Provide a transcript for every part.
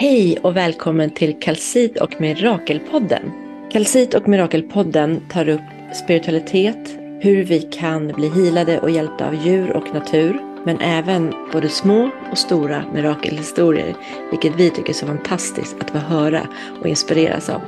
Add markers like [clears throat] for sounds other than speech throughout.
Hej och välkommen till Kalsit och Mirakelpodden. Kalsit och Mirakelpodden tar upp spiritualitet, hur vi kan bli hilade och hjälpta av djur och natur, men även både små och stora mirakelhistorier, vilket vi tycker är så fantastiskt att få höra och inspireras av.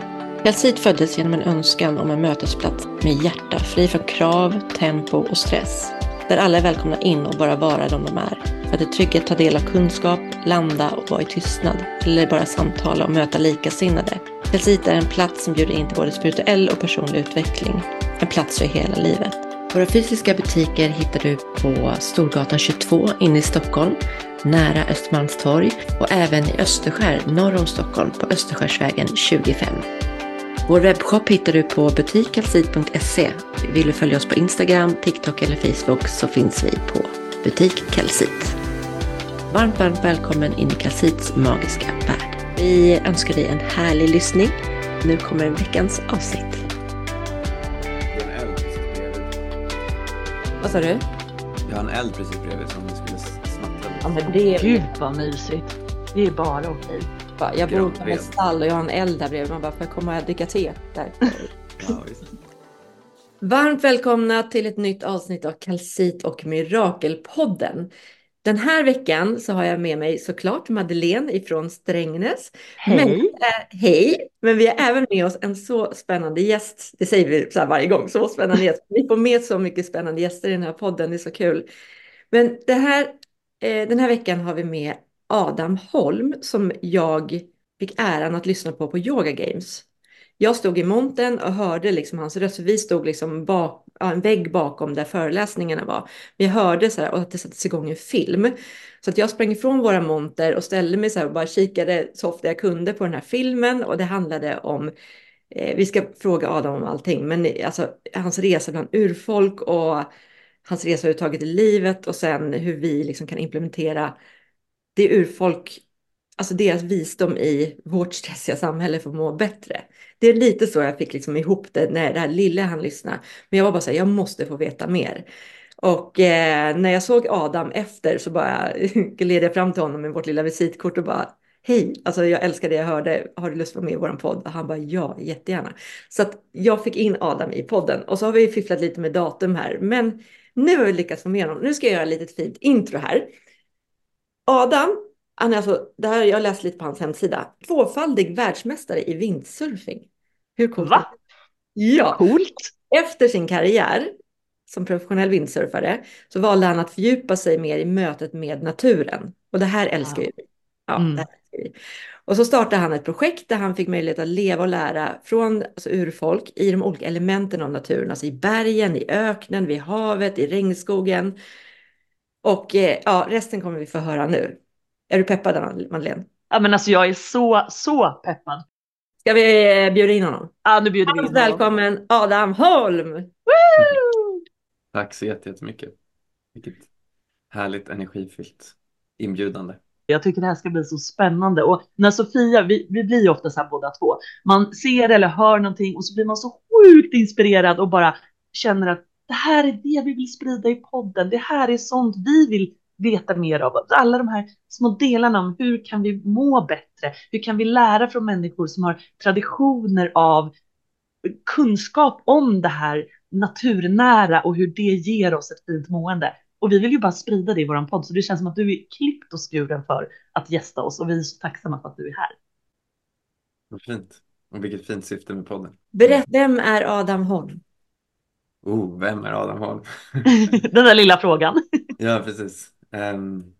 Kalsit föddes genom en önskan om en mötesplats med hjärta, fri från krav, tempo och stress. Där alla är välkomna in och bara vara de de är. För att i trygghet ta del av kunskap, landa och vara i tystnad. Eller bara samtala och möta likasinnade. Kalsit är en plats som bjuder in till både spirituell och personlig utveckling. En plats för hela livet. Våra fysiska butiker hittar du på Storgatan 22 inne i Stockholm, nära Östermalmstorg och även i Österskär norr om Stockholm på Österskärsvägen 25. Vår webbshop hittar du på butikkalsit.se. Vill du följa oss på Instagram, TikTok eller Facebook så finns vi på Butik Kalsit. Varmt, varmt välkommen in i Kalsits magiska värld. Vi önskar dig en härlig lyssning. Nu kommer veckans avsnitt. Det är en eld precis bredvid. Vad sa du? Jag har en eld precis bredvid som vi skulle snatta Ja, lite. men det är Gud vad mysigt. Det är bara okej. jag bor på ett stall och jag har en eld där bredvid. Man bara, får jag komma och dricka te? Där. [laughs] Ja, visst. Varmt välkomna till ett nytt avsnitt av Kalsit och Mirakelpodden. Den här veckan så har jag med mig såklart Madeleine ifrån Strängnäs. Men, Hej. eh, hej! Men vi har även med oss en så spännande gäst. Det säger vi så varje gång, så spännande gäst. Vi får med så mycket spännande gäster i den här podden, det är så kul. Men det här, eh, den här veckan har vi med Adam Holm som jag fick äran att lyssna på på Yoga Games. Jag stod i montern och hörde liksom hans röst. Vi stod liksom bak, ja, en vägg bakom där föreläsningarna var. Men jag hörde så här och att det sattes igång en film. Så att jag sprang ifrån våra monter och ställde mig så här och bara kikade så ofta jag kunde på den här filmen. Och det handlade om, eh, vi ska fråga Adam om allting, men eh, alltså hans resa bland urfolk och hans resa överhuvudtaget i livet och sen hur vi liksom kan implementera det urfolk, alltså deras visdom i vårt stressiga samhälle för att må bättre. Det är lite så jag fick liksom ihop det när det här lilla han lyssna. Men jag var bara så här, jag måste få veta mer. Och eh, när jag såg Adam efter så bara [laughs] gled jag fram till honom med vårt lilla visitkort och bara Hej, alltså jag älskar det jag hörde. Har du lust att vara med i vår podd? Och han bara ja, jättegärna. Så att jag fick in Adam i podden och så har vi fifflat lite med datum här. Men nu har vi lyckats få med honom. Nu ska jag göra ett litet fint intro här. Adam, han är alltså, det här, jag har läst lite på hans hemsida, tvåfaldig världsmästare i windsurfing. Hur coolt? Va? Ja, Coolt. efter sin karriär som professionell windsurfare så valde han att fördjupa sig mer i mötet med naturen. Och det här älskar ju vi. Ja, Mm. det här älskar vi. Och så startade han ett projekt där han fick möjlighet att leva och lära från alltså, urfolk i de olika elementen av naturen, alltså i bergen, i öknen, vid havet, i regnskogen. Och eh, ja, resten kommer vi få höra nu. Är du peppad, Madeleine? Ja, men alltså jag är så, så peppad. Ska vi eh, bjuda in honom? Ja, nu bjuder vi in honom. välkommen Adam Holm! Woo! Tack så jätte- jättemycket. Vilket härligt energifyllt inbjudande. Jag tycker det här ska bli så spännande. Och när Sofia, vi, vi blir ju ofta så här båda två. Man ser eller hör någonting och så blir man så sjukt inspirerad och bara känner att det här är det vi vill sprida i podden. Det här är sånt vi vill veta mer av. Alla de här små delarna om hur kan vi må bättre? Hur kan vi lära från människor som har traditioner av kunskap om det här naturnära och hur det ger oss ett fint mående. Och vi vill ju bara sprida det i våran podd, så det känns som att du är klippt och skuren för att gästa oss och vi är så tacksamma för att du är här. Vad fint. Och vilket fint syfte med podden. Berätta, vem är Adam Holm? Oh, vem är Adam Holm? [laughs] [laughs] Den där lilla frågan. Ja, precis. Ehm,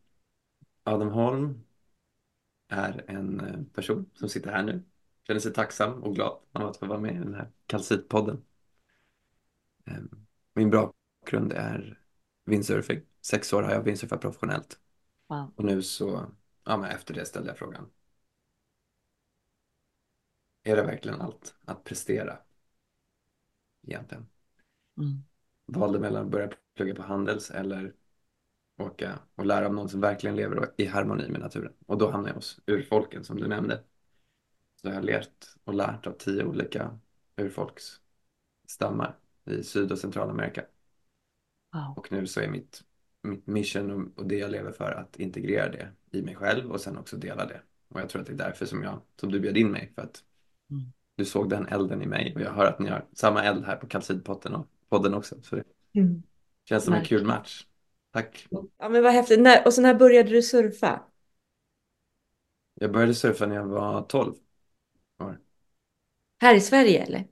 Adam Holm är en eh, person som sitter här nu. Känner sig tacksam och glad av att få vara med i den här Kalsit-podden. Ehm, min bakgrund är windsurfing. Sex år har jag windsurfat professionellt. Wow. Och nu så, ja men efter det ställde jag frågan. Är det verkligen allt att prestera? Egentligen. Mm. Valde mellan att börja plugga på Handels eller åka och lära av någon som verkligen lever i harmoni med naturen. Och då hamnade jag hos urfolken som du nämnde. Så jag har lärt och lärt av tio olika urfolksstammar i Syd och Centralamerika. Wow. Och nu så är mitt, mitt mission och, det jag lever för att integrera det i mig själv och sen också dela det Och jag tror att det är därför som, jag, som du bjöd in mig. För att Mm. du såg den elden i mig och jag hör att ni har samma eld här på Kalsidpodden och podden också. Så det Mm. känns som en kul match. Tack. Ja, men vad häftigt. När, och så när började du surfa? Jag började surfa när jag var 12 år. Här i Sverige eller?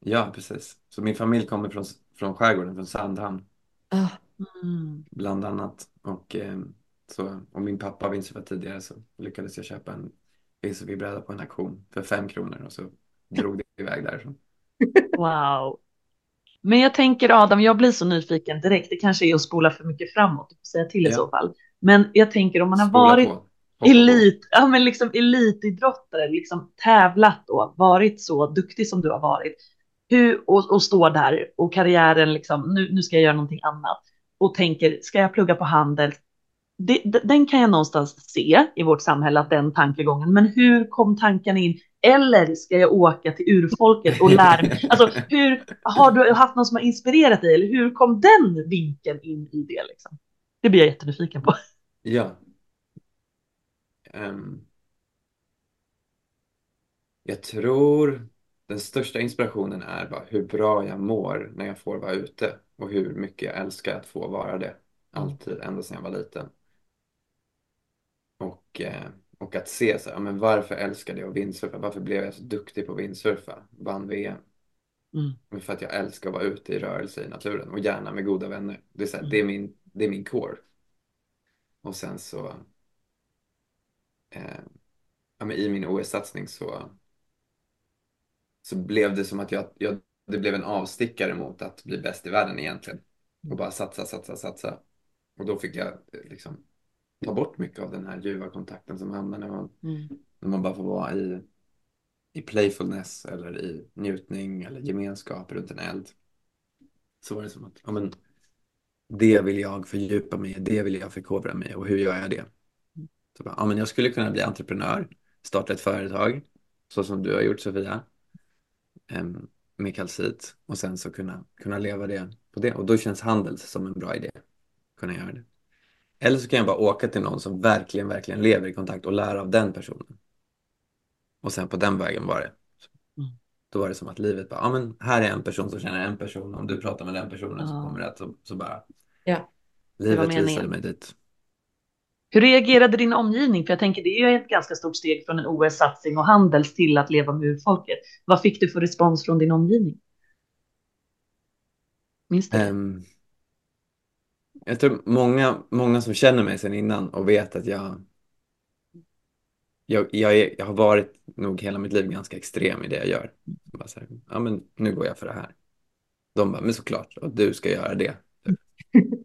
Ja, precis. Så min familj kommer från, från skärgården, från Sandhamn Ah, Mm. bland annat. Och, eh, så, och min pappa windsurfade tidigare så lyckades jag köpa en windsurfingbräda på en auktion för fem kronor och så drog det iväg därifrån. [laughs] Wow. Men jag tänker Adam, jag blir så nyfiken direkt. Det kanske är att spola för mycket framåt, säga till i Ja. så fall. Men jag tänker om man har Spola varit elit, ja men liksom elitidrottare, liksom tävlat då, varit så duktig som du har varit. Hur, och, och står där och karriären liksom, nu, nu ska jag göra någonting annat. Och tänker, ska jag plugga på handel? Det, den kan jag någonstans se i vårt samhälle, att den tankegången. Men hur kom tanken in? Eller ska jag åka till urfolket och lära mig? [laughs] Alltså, hur, har du haft någon som har inspirerat dig? Eller hur kom den vinkeln in i det? Liksom? Det blir jag jättenyfiken på. Ja. Ehm, jag tror den största inspirationen är bara hur bra jag mår när jag får vara ute och hur mycket jag älskar att få vara det. Alltid, ända sedan jag var liten. Och, eh, och att se så här, men varför älskade jag vindsurfa? Varför blev jag så duktig på vindsurfa? Vann VM. Mm. För att jag älskar att vara ute i rörelse i naturen och gärna med goda vänner. Det är, så här, Mm. det är, min, det är min core. Och sen så eh, ja, men i min OS-satsning så, så blev det som att jag, jag, det blev en avstickare mot att bli bäst i världen egentligen. Och bara satsa, satsa, satsa. Och då fick jag eh, liksom ta bort mycket av den här ljuva kontakten som hamnar när man, Mm. när man bara får vara i, i playfulness eller i njutning eller gemenskap runt en eld. Så var det som att, ja men det vill jag fördjupa mig i, det vill jag förkovra mig och hur gör jag det? Så bara, ja men jag skulle kunna bli entreprenör, starta ett företag, så som du har gjort Sofia, em, med kalcit och sen så kunna, kunna leva det på det. Och då känns handel som en bra idé, kunna göra det. Eller så kan jag bara åka till någon som verkligen, verkligen lever i kontakt och lära av den personen. Och sen på den vägen var det. Mm. Då var det som att livet bara, ja men här är en person som känner en person, om du pratar med den personen så Ja. kommer det att, så, så bara, Ja, livet visade mig dit. Hur reagerade din omgivning? För jag tänker det är ju ett ganska stort steg från en OS-satsning och handels till att leva med urfolket. Vad fick du för respons från din omgivning? Minns du? det? Jag tror många, många som känner mig sedan innan och vet att jag, jag, jag, är, jag har varit nog hela mitt liv ganska extrem i det jag gör. Bara så här, ja men nu går jag för det här. De bara, men såklart, och du ska göra det. [laughs]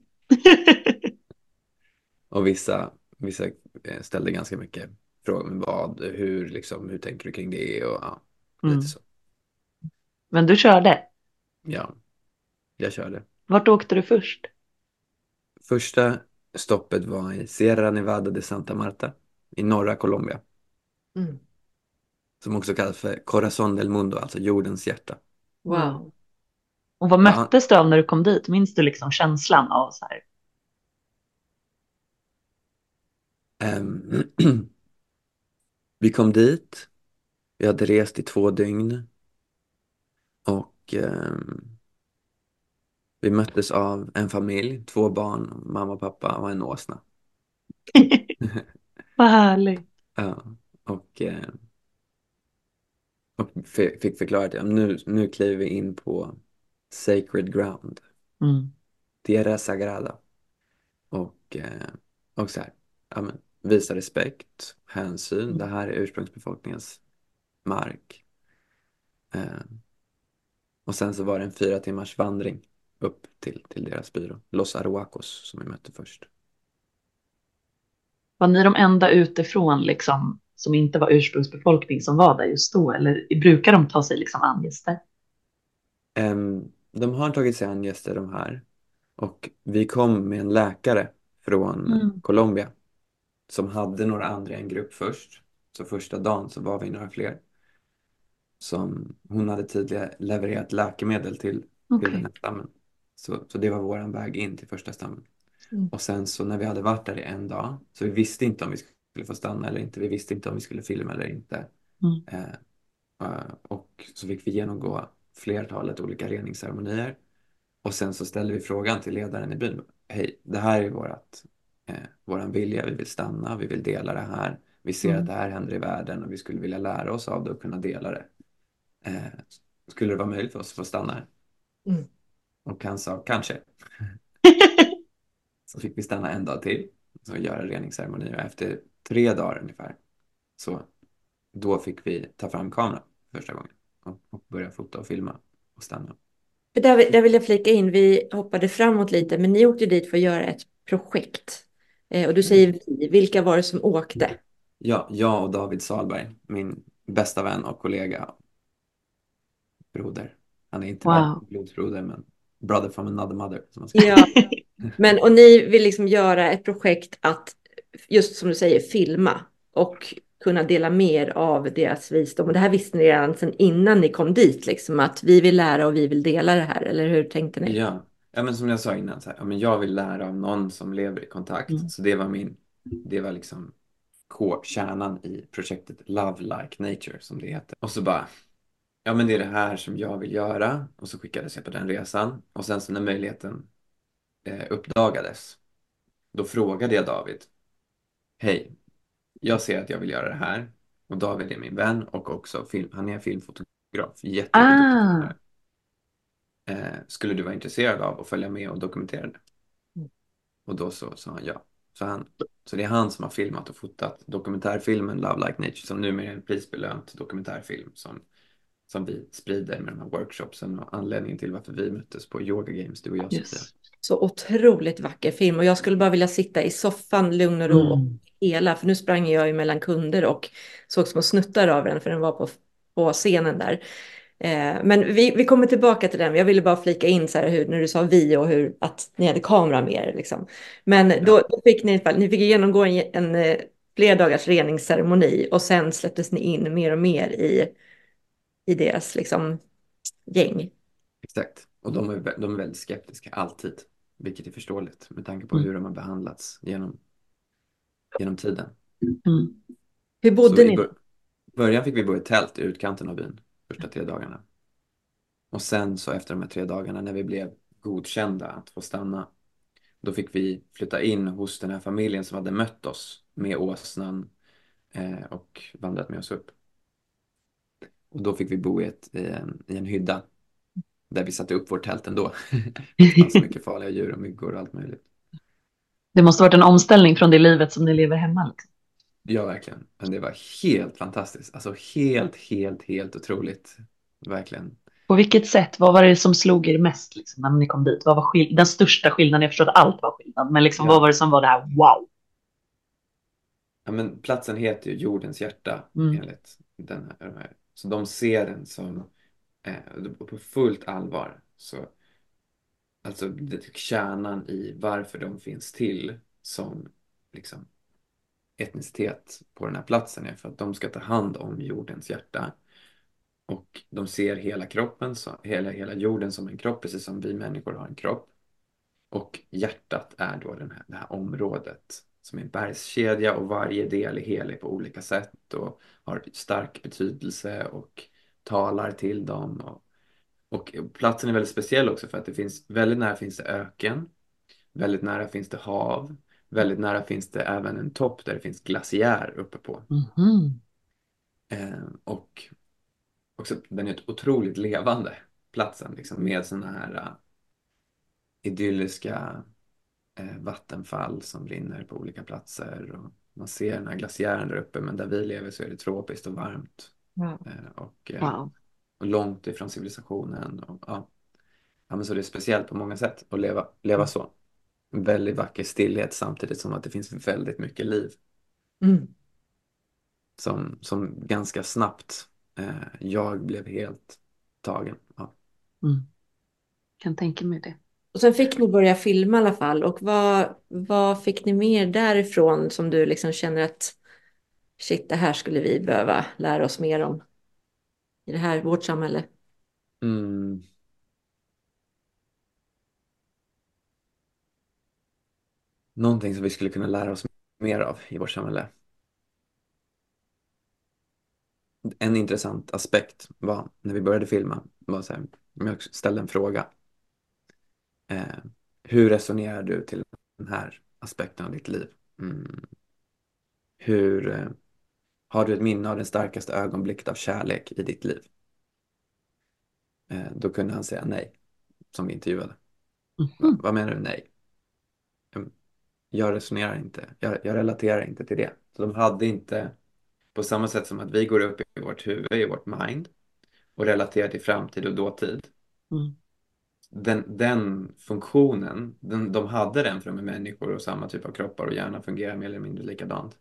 Och vissa, vissa eh, ställde ganska mycket frågor, men vad, hur, liksom, hur tänker du kring det och ja, Mm. lite så. Men du körde. Ja, jag körde. Vart åkte du först? Första stoppet var i Sierra Nevada de Santa Marta i norra Colombia. mm. Som också kallas för Corazón del Mundo, alltså jordens hjärta. wow. Och vad Ja. möttes du av när du kom dit? Minns du liksom känslan av så här? Ehm, [clears throat] vi kom dit, vi hade rest i två dygn och ehm, vi möttes av en familj, två barn, mamma och pappa och en åsna. [laughs] Vad härligt. [laughs] Ja, och, eh, och fick förklarat att nu, nu kliver vi in på sacred ground, Mm. tierra sagrada. Och, eh, och så här, ja, men, visa respekt, hänsyn, det här är ursprungsbefolkningens mark. Eh, och sen så var det en fyra timmars vandring upp till, till deras byrå, Los Arhuacos, som vi mötte först. Var ni de enda utifrån liksom som inte var ursprungsbefolkning som var där just då? Eller brukar de ta sig liksom an gäster? Em, de har tagit sig an gäster de här och vi kom med en läkare från Mm. Colombia som hade några andra i en grupp först. Så första dagen så var vi några fler. Som hon hade tidigare levererat läkemedel till, till Okej. den här stammen. Så, så det var våran väg in till första stammen. Mm. Och sen så när vi hade varit där i en dag så vi visste inte om vi skulle få stanna eller inte. Vi visste inte om vi skulle filma eller inte. Mm. Eh, eh, och så fick vi genomgå flertalet olika reningsceremonier. Och sen så ställde vi frågan till ledaren i byn. Hej, det här är vårat, eh, våran vilja, vi vill stanna, vi vill dela det här. Vi ser Mm. att det här händer i världen och vi skulle vilja lära oss av det och kunna dela det. Eh, skulle det vara möjligt för oss att få stanna här? Mm. Och han sa kanske. [laughs] Så fick vi stanna en dag till och göra reningsceremonier. Och efter tre dagar ungefär så då fick vi ta fram kameran första gången och, och börja fota och filma och stanna. Där, där vill jag flika in, vi hoppade framåt lite, men ni åkte dit för att göra ett projekt. Eh, och du säger vi, vilka var det som åkte? Ja, jag och David Salberg, min bästa vän och kollega. Broder. Han är inte wow. blodsbroder, men brother from another mother. Som man säger. Ja, men och ni vill liksom göra ett projekt att, just som du säger, filma och kunna dela mer av deras visdom. Och det här visste ni redan sedan innan ni kom dit, liksom att vi vill lära och vi vill dela det här, eller hur tänkte ni? Ja. ja, men som jag sa innan, så här, ja, men jag vill lära av någon som lever i kontakt. Mm. Så det var min, det var liksom kärnan i projektet Love Like Nature som det heter. Och så bara, ja men det är det här som jag vill göra. Och så skickades jag på den resan. Och sen så när möjligheten eh, uppdagades, då frågade jag David, hej, jag ser att jag vill göra det här. Och David är min vän och också film, han är filmfotograf, jätteduktig Ah. Eh, skulle du vara intresserad av att följa med och dokumentera det? Mm. Och då så sa han ja. Så, han, så det är han som har filmat och fotat dokumentärfilmen Love Like Nature som numera är en prisbelönt dokumentärfilm som, som vi sprider med de här workshopsen och anledningen till varför vi möttes på Yoga Games, du och jag. Yes. Så otroligt vacker film och jag skulle bara vilja sitta i soffan lugn och ro och Mm. hela, för nu sprang jag ju mellan kunder och såg små snuttar av den för den var på, på scenen där. Eh, men vi, vi kommer tillbaka till den, jag ville bara flika in så här hur, när du sa vi och hur att ni hade kamera med er liksom. Men då, då fick ni, i alla fall- ni fick genomgå en, en eh, flera dagars reningsceremoni och sen släpptes ni in mer och mer i, i deras liksom gäng. Exakt. Och de är, de är väldigt skeptiska, alltid. Vilket är förståeligt med tanke på Mm. hur de har behandlats genom, genom tiden. Mm. Hur Så bodde i ni? bör- början fick vi bo i tält i utkanten av byn, första tre dagarna. Och sen så efter de här tre dagarna när vi blev godkända att få stanna, då fick vi flytta in hos den här familjen som hade mött oss med åsnan eh, och vandrat med oss upp. Och då fick vi bo i, ett, i, en, i en hydda där vi satte upp vårt tält ändå. [laughs] Det fanns så mycket farliga djur och myggor och allt möjligt. Det måste varit en omställning från det livet som ni lever hemma. Liksom. Ja, verkligen. Men det var helt fantastiskt. Alltså helt, helt, helt otroligt. Verkligen. På vilket sätt, vad var det som slog er mest liksom, när ni kom dit? Vad var skill- den största skillnaden? Jag förstår att allt var skillnad, men liksom, Ja. vad var det som var det här wow? Ja, men platsen heter ju Jordens hjärta Mm. enligt den här, de här. Så de ser den som, eh, på fullt allvar. Så, alltså det, kärnan i varför de finns till som liksom, etnicitet på den här platsen är för att de ska ta hand om jordens hjärta. Och de ser hela kroppen, så, hela, hela jorden som en kropp, precis som vi människor har en kropp. Och hjärtat är då den här, det här området som är en bergskedja och varje del är helig på olika sätt och har stark betydelse och talar till dem. Och, och platsen är väldigt speciell också för att det finns, väldigt nära finns det öken, väldigt nära finns det hav, väldigt nära finns det även en topp där det finns glaciär uppe på. Mhm. Eh, och också, den är ett otroligt levande platsen liksom, med sådana här uh, idylliska vattenfall som rinner på olika platser. Och man ser den här glaciären där uppe men där vi lever så är det tropiskt och varmt. Eh, och, eh, Wow. och långt ifrån civilisationen. Och, ja. Ja, men så det är speciellt på många sätt att leva, leva så. En väldigt vacker stillhet samtidigt som att det finns väldigt mycket liv. Mm. Som, som ganska snabbt eh, jag blev helt tagen. Ja. Mm. Kan tänka mig det. Och sen fick ni börja filma i alla fall. Och vad, vad fick ni mer därifrån som du liksom känner att shit, det här skulle vi behöva lära oss mer om i det här, vårt samhälle? Mm. Någonting som vi skulle kunna lära oss mer av i vårt samhälle. en intressant aspekt var när vi började filma, var så här, jag ställde en fråga. Eh, hur resonerar du till den här aspekten av ditt liv? Mm. Hur eh, har du ett minne av den starkaste ögonblicket av kärlek i ditt liv? Eh, då kunde han säga nej, som vi intervjuade. Mhm. Vad menar du nej? Mm. Jag resonerar inte, jag, jag relaterar inte till det. Så de hade inte, på samma sätt som att vi går upp i vårt huvud, i vårt mind och relaterar till framtid och dåtid. Mm. Den, den funktionen, den, de hade den för de är människor och samma typ av kroppar och hjärnan fungerar mer eller mindre likadant.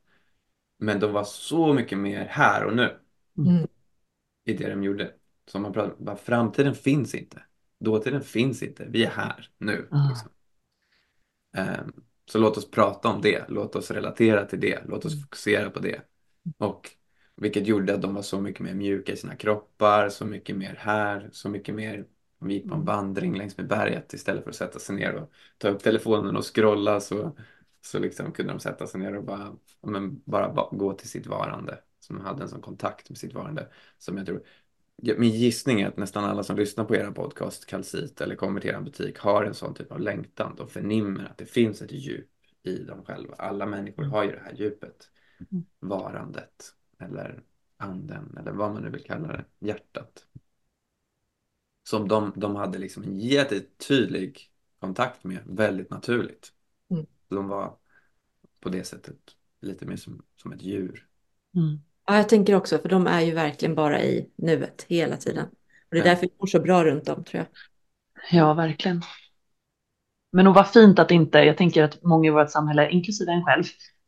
Men de var så mycket mer här och nu Mm. i det de gjorde. Som man pratar framtiden finns inte. Dåtiden finns inte. Vi är här nu. Ah. Liksom. Ehm, så låt oss prata om det. Låt oss relatera till det. Låt oss fokusera på det. Och vilket gjorde att de var så mycket mer mjuka i sina kroppar, så mycket mer här, så mycket mer om vi gick på en vandring längs med berget istället för att sätta sig ner och ta upp telefonen och scrolla så, så liksom kunde de sätta sig ner och bara, men bara gå till sitt varande. Som hade en sån kontakt med sitt varande. Som jag tror, min gissning är att nästan alla som lyssnar på era podcast, Kalsit eller kommer till er butik har en sån typ av längtan. De förnimmer att det finns ett djup i dem själva. Alla människor har ju det här djupet. Mm. Varandet eller anden eller vad man nu vill kalla det. Hjärtat. Som de, de hade liksom en jättetydlig kontakt med väldigt naturligt. Mm. De var på det sättet lite mer som, som ett djur. Mm. Ja, jag tänker också, för de är ju verkligen bara i nuet hela tiden. Och det är Ja. därför vi mår så bra runt dem, tror jag. Ja, verkligen. Men och vad fint att inte, jag tänker att många i vårt samhälle, inklusive en själv,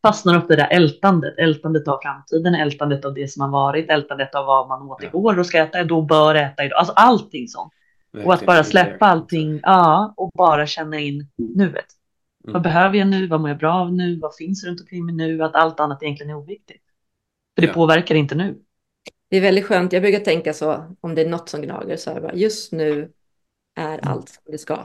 fastnar upp i det där ältandet, ältandet av framtiden, ältandet av det som har varit, ältandet av vad man åt Ja. igår och ska äta då bör äta idag, alltså allting sånt. Och att bara släppa allting, ja, och bara känna in nuet. Mm. Vad behöver jag nu? Vad mår jag bra av nu? Vad finns runt omkring mig nu? Att allt annat egentligen är oviktigt. För det Ja. påverkar inte nu. Det är väldigt skönt. Jag brukar tänka så, om det är något som gnager, så är det bara, just nu är allt som det ska.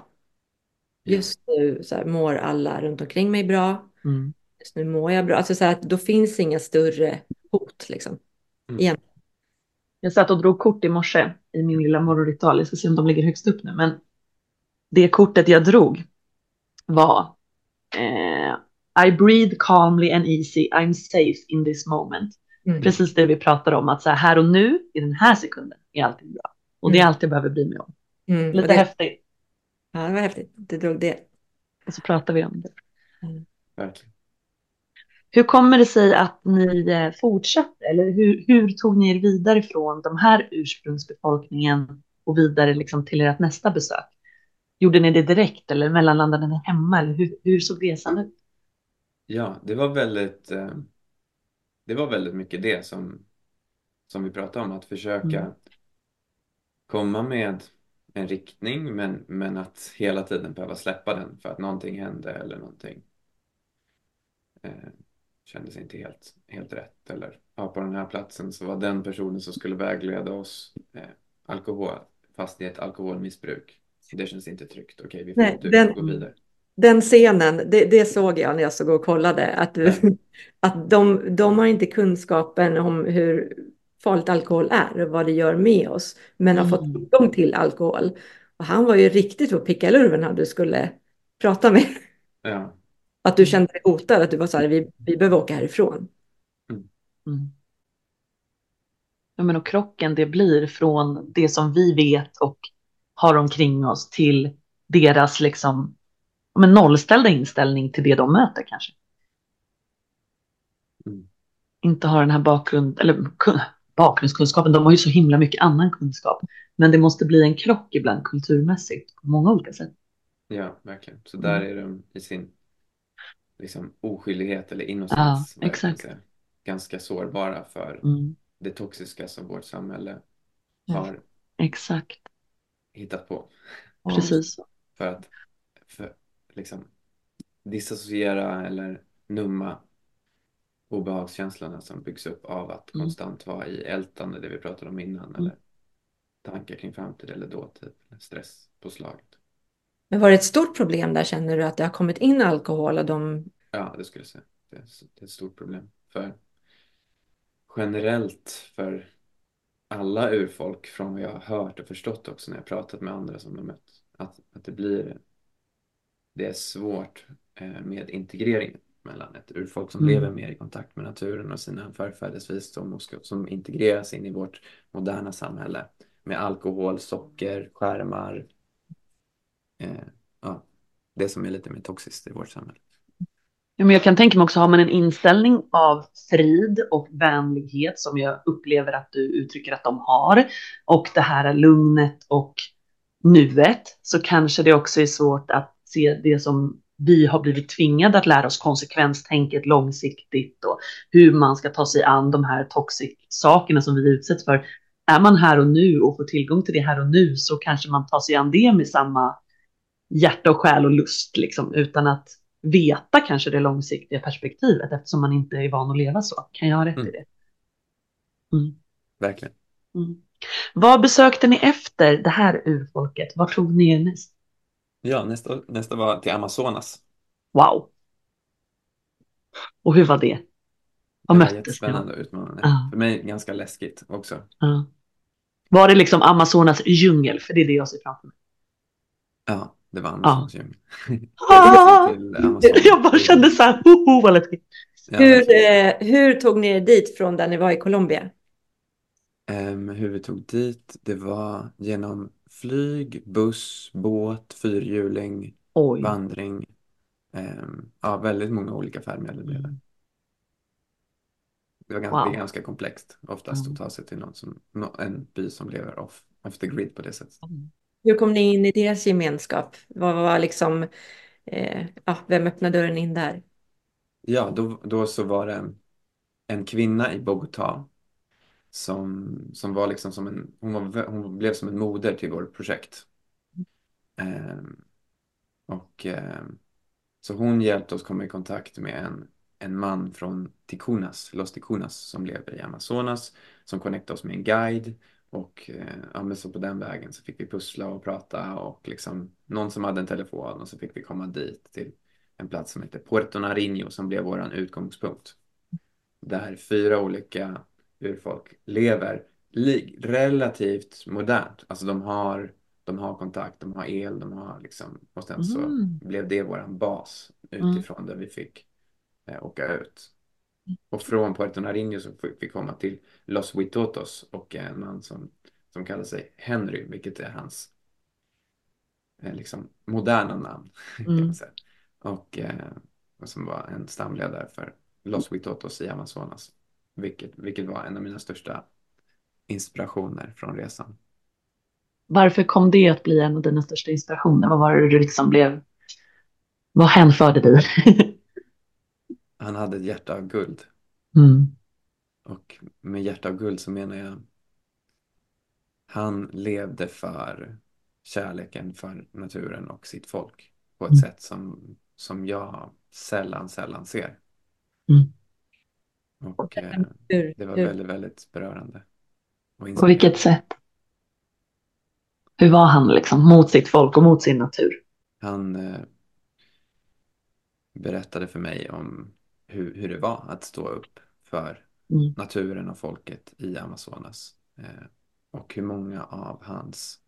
Just nu så här, mår alla runt omkring mig bra. Mm. Just nu mår jag bra. Alltså så här, att då finns inga större hot liksom. Mm. Igen. Jag satt och drog kort i morse i min lilla morgonritual. Jag ska se om de ligger högst upp nu. Men det kortet jag drog var eh, I breathe calmly and easy. I'm safe in this moment. Mm. Precis det vi pratar om. Att så här, här och nu, i den här sekunden, är allting bra. Och det är Mm. allt jag behöver bry mig om. Mm. Lite det, häftigt. ja, det var häftigt. Du drog det. Och så pratar vi om det. Verkligen. Hur kommer det sig att ni eh, fortsatte? Eller hur, hur tog ni er vidare från de här ursprungsbefolkningen och vidare liksom till ert nästa besök? Gjorde ni det direkt eller mellanlandade ni hemma? Eller hur, hur såg resan ut? Ja, det var väldigt, eh, det var väldigt mycket det som, som vi pratade om, att försöka Mm. komma med en riktning men, men att hela tiden behöva släppa den för att någonting hände eller någonting eh, kändes inte helt, helt rätt. Eller ja, på den här platsen så var den personen som skulle vägleda oss eh, alkohol, fast i ett alkoholmissbruk. Det känns inte tryggt. Okej, vi får Nej, ut den- gå vidare. Den scenen, det, det såg jag när jag såg och kollade, att, du, [laughs] att de, de har inte kunskapen om hur farligt alkohol är och vad det gör med oss, men har fått Mm. tillgång till alkohol. Och han var ju riktigt på pickalurven när du skulle prata med. Ja, Att du kände dig hotad, att du var så här, vi, vi behöver åka härifrån. Mm. Ja, men och krocken det blir från det som vi vet och har omkring oss till deras liksom men nollställda inställning till det de möter kanske. Mm. Inte har den här bakgrund, eller kun- bakgrundskunskapen, de har ju så himla mycket annan kunskap. Men det måste bli en krock ibland kulturmässigt på många olika sätt. ja verkligen. Så där är de i sin liksom, oskyldighet eller Ja, innocens kan exakt. ganska sårbara för Mm, det toxiska som vårt samhälle Ja. har exakt, hittat på. precis. För att för, liksom, disassociera eller numma obehagskänslorna som byggs upp av att Mm. konstant vara i ältande, det vi pratade om innan, eller tankar kring framtid eller dåtid, eller. Men var det ett stort problem där, känner du att det har kommit in alkohol och de... Ja, det skulle jag säga. Det är, det är ett stort problem. För generellt för alla urfolk från vad jag har hört och förstått också när jag pratat med andra som har mött att, att det blir det är svårt eh, med integreringen mellan ett urfolk som Mm. lever mer i kontakt med naturen och sina förfäders visdom och som integreras in i vårt moderna samhälle med alkohol, socker, skärmar. Eh, ja, det som är lite mer toxiskt i vårt samhälle. Ja, men jag kan tänka mig också, har man en inställning av frid och vänlighet som jag upplever att du uttrycker att de har och det här lugnet och nuet så kanske det också är svårt att se det som vi har blivit tvingade att lära oss konsekvenstänket långsiktigt och hur man ska ta sig an de här toxic sakerna som vi utsätts för. Är man här och nu och får tillgång till det här och nu så kanske man tar sig an det med samma hjärta och själ och lust liksom utan att veta kanske det långsiktiga perspektivet eftersom man inte är van att leva så. Kan jag ha rätt i Mm. det? Mm. Verkligen. Mm. Vad besökte ni efter det här urfolket? Var tog ni er näst? Ja, nästa, nästa var till Amazonas. Wow. Och hur var det? Vad Det var jättespännande och utmanande. Ja. För mig ganska läskigt också. Ja. Var det liksom Amazonas djungel? För det är det jag ser framför mig. Ja, det var Amazonas [laughs] djungel. Ah! Till Amazon. [laughs] Jag bara kände så här, ho, ho, vad läskigt. Ja, Hur, eh, hur tog ni er dit från där ni var i Colombia? Ehm, hur vi tog dit, det var genom flyg, buss, båt, fyrhjuling, Oj. vandring. Ehm, ja, väldigt många olika färdmedel blev det. Mm. Det, var ganska, det Wow. är ganska komplext oftast Mm. att ta sig till någon som, en by som lever off, off the grid på det sättet. Hur kom ni in i deras gemenskap? Vad var liksom, eh, ja, vem öppnade dörren in där? Ja, då, då så var det en kvinna i Bogotá som, som var liksom som en, hon, var, hon blev som en moder till vårt projekt. Eh, och eh, så hon hjälpte oss komma i kontakt med en, en man från Ticunas, Los Ticunas som lever i Amazonas som connectade oss med en guide och eh, ja, men så på den vägen så fick vi pussla och prata och liksom någon som hade en telefon och så fick vi komma dit till en plats som heter Puerto Nariño som blev våran utgångspunkt. Där fyra olika urfolk lever relativt modernt. Alltså de har, de har kontakt, de har el, de har liksom och sen så Mm. blev det våran bas Mm. utifrån där vi fick eh, åka ut. Och från Puerto Nariño så fick vi komma till Los Huitotos och en man som, som kallar sig Henry, vilket är hans eh, liksom moderna namn [laughs] Mm. Och, eh, och som var en stamledare för Los Huitotos i Amazonas. Vilket, vilket var en av mina största inspirationer från resan. Varför kom det att bli en av dina största inspirationer? Vad var det du liksom blev? Vad hänförde dig? [laughs] Han hade ett hjärta av guld. mm. Och med hjärta av guld så menar jag han levde för kärleken för naturen och sitt folk på ett Mm. sätt som, som jag sällan, sällan ser. Mm. Och eh, Hur, det var hur, väldigt, väldigt berörande. Och På vilket sätt? Hur var han liksom mot sitt folk och mot sin natur? Han eh, berättade för mig om hur, hur det var att stå upp för Mm. naturen och folket i Amazonas. Eh, och hur många av hans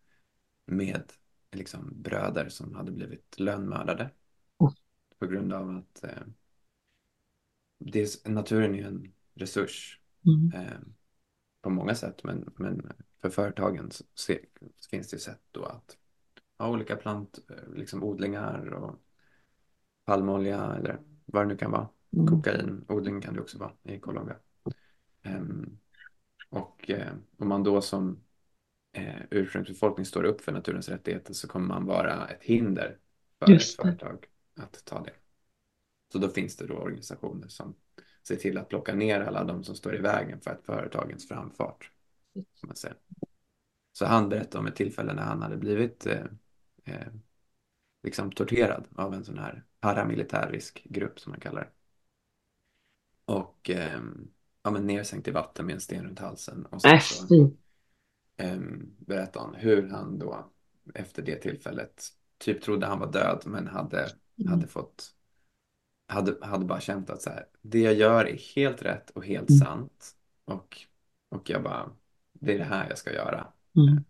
med liksom, bröder som hade blivit lönnmördade Oh. på grund av att eh, det, naturen är en resurs Mm. eh, på många sätt men, men för företagen så, så finns det sätt då att ha olika plant, eh, liksom odlingar och palmolja eller vad det nu kan vara. Mm. Kokainodling kan det också vara i Colombia. Ehm, och eh, om man då som eh, ursprungsbefolkning står upp för naturens rättigheter så kommer man vara ett hinder för ett företag att ta det. Så då finns det då organisationer som ser till att plocka ner alla de som står i vägen för ett företagens framfart. Som man säger. Så han berättade om ett tillfälle när han hade blivit eh, eh, liksom torterad av en sån här paramilitär grupp som man kallar det. Och eh, ja, men nersänkt i vatten med en sten runt halsen. Och sen Äh, så eh, berättade han hur han då efter det tillfället typ trodde han var död men hade, Mm. hade fått hade, hade bara känt att så här, det jag gör är helt rätt och helt Mm. sant. Och, och jag bara det är det här jag ska göra. Mm.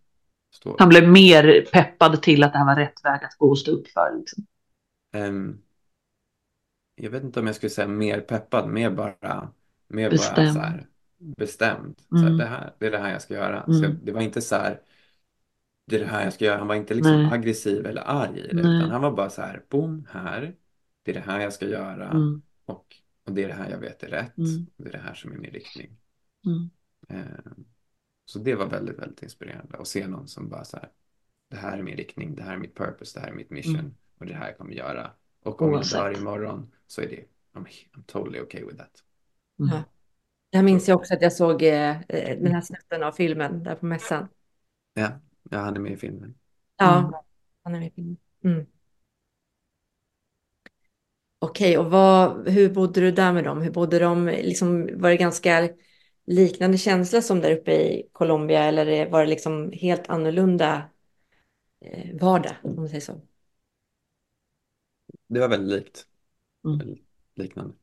Han blev mer peppad till att det här var rätt väg att gå och stå upp för. Liksom. Ehm, jag vet inte om jag skulle säga mer peppad, mer bara, mer bara Bestämd. så här, bestämd. Så här, Mm. det, här, det är det här jag ska göra. Mm. Så det var inte så här, det är det här jag ska göra. Han var inte liksom Nej. aggressiv eller arg i det, Nej. utan han var bara så här, boom, här, det är det här jag ska göra Mm. och, och det är det här jag vet är rätt. Mm. Det är det här som är min riktning. Mm. Ehm, så det var väldigt, väldigt inspirerande att se någon som bara så här, det här är min riktning, det här är mitt purpose, det här är mitt mission Mm. och det här jag kommer göra. Och om Oavsett. jag dör imorgon så är det, I'm, I'm totally okay with that. Mm. Ja. Jag minns ju också att jag såg eh, eh, den här snutten av filmen där på mässan. Ja, ja han är med i filmen. Ja, Mm. han är med i filmen. Mm. Okej, och vad, hur bodde du där med dem? Hur bodde de? Liksom, var det ganska liknande känsla som där uppe i Colombia eller var det liksom helt annorlunda eh, vardag, om man säger så? Det var väldigt likt, Mm. väldigt liknande.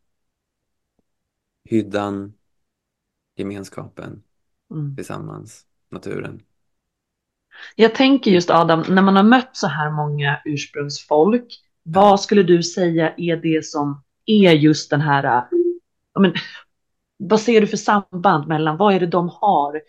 Hyddan, gemenskapen Mm. tillsammans, naturen. Jag tänker just Adam, när man har mött så här många ursprungsfolk, vad skulle du säga är det som är just den här, men, vad ser du för samband mellan, vad är det de har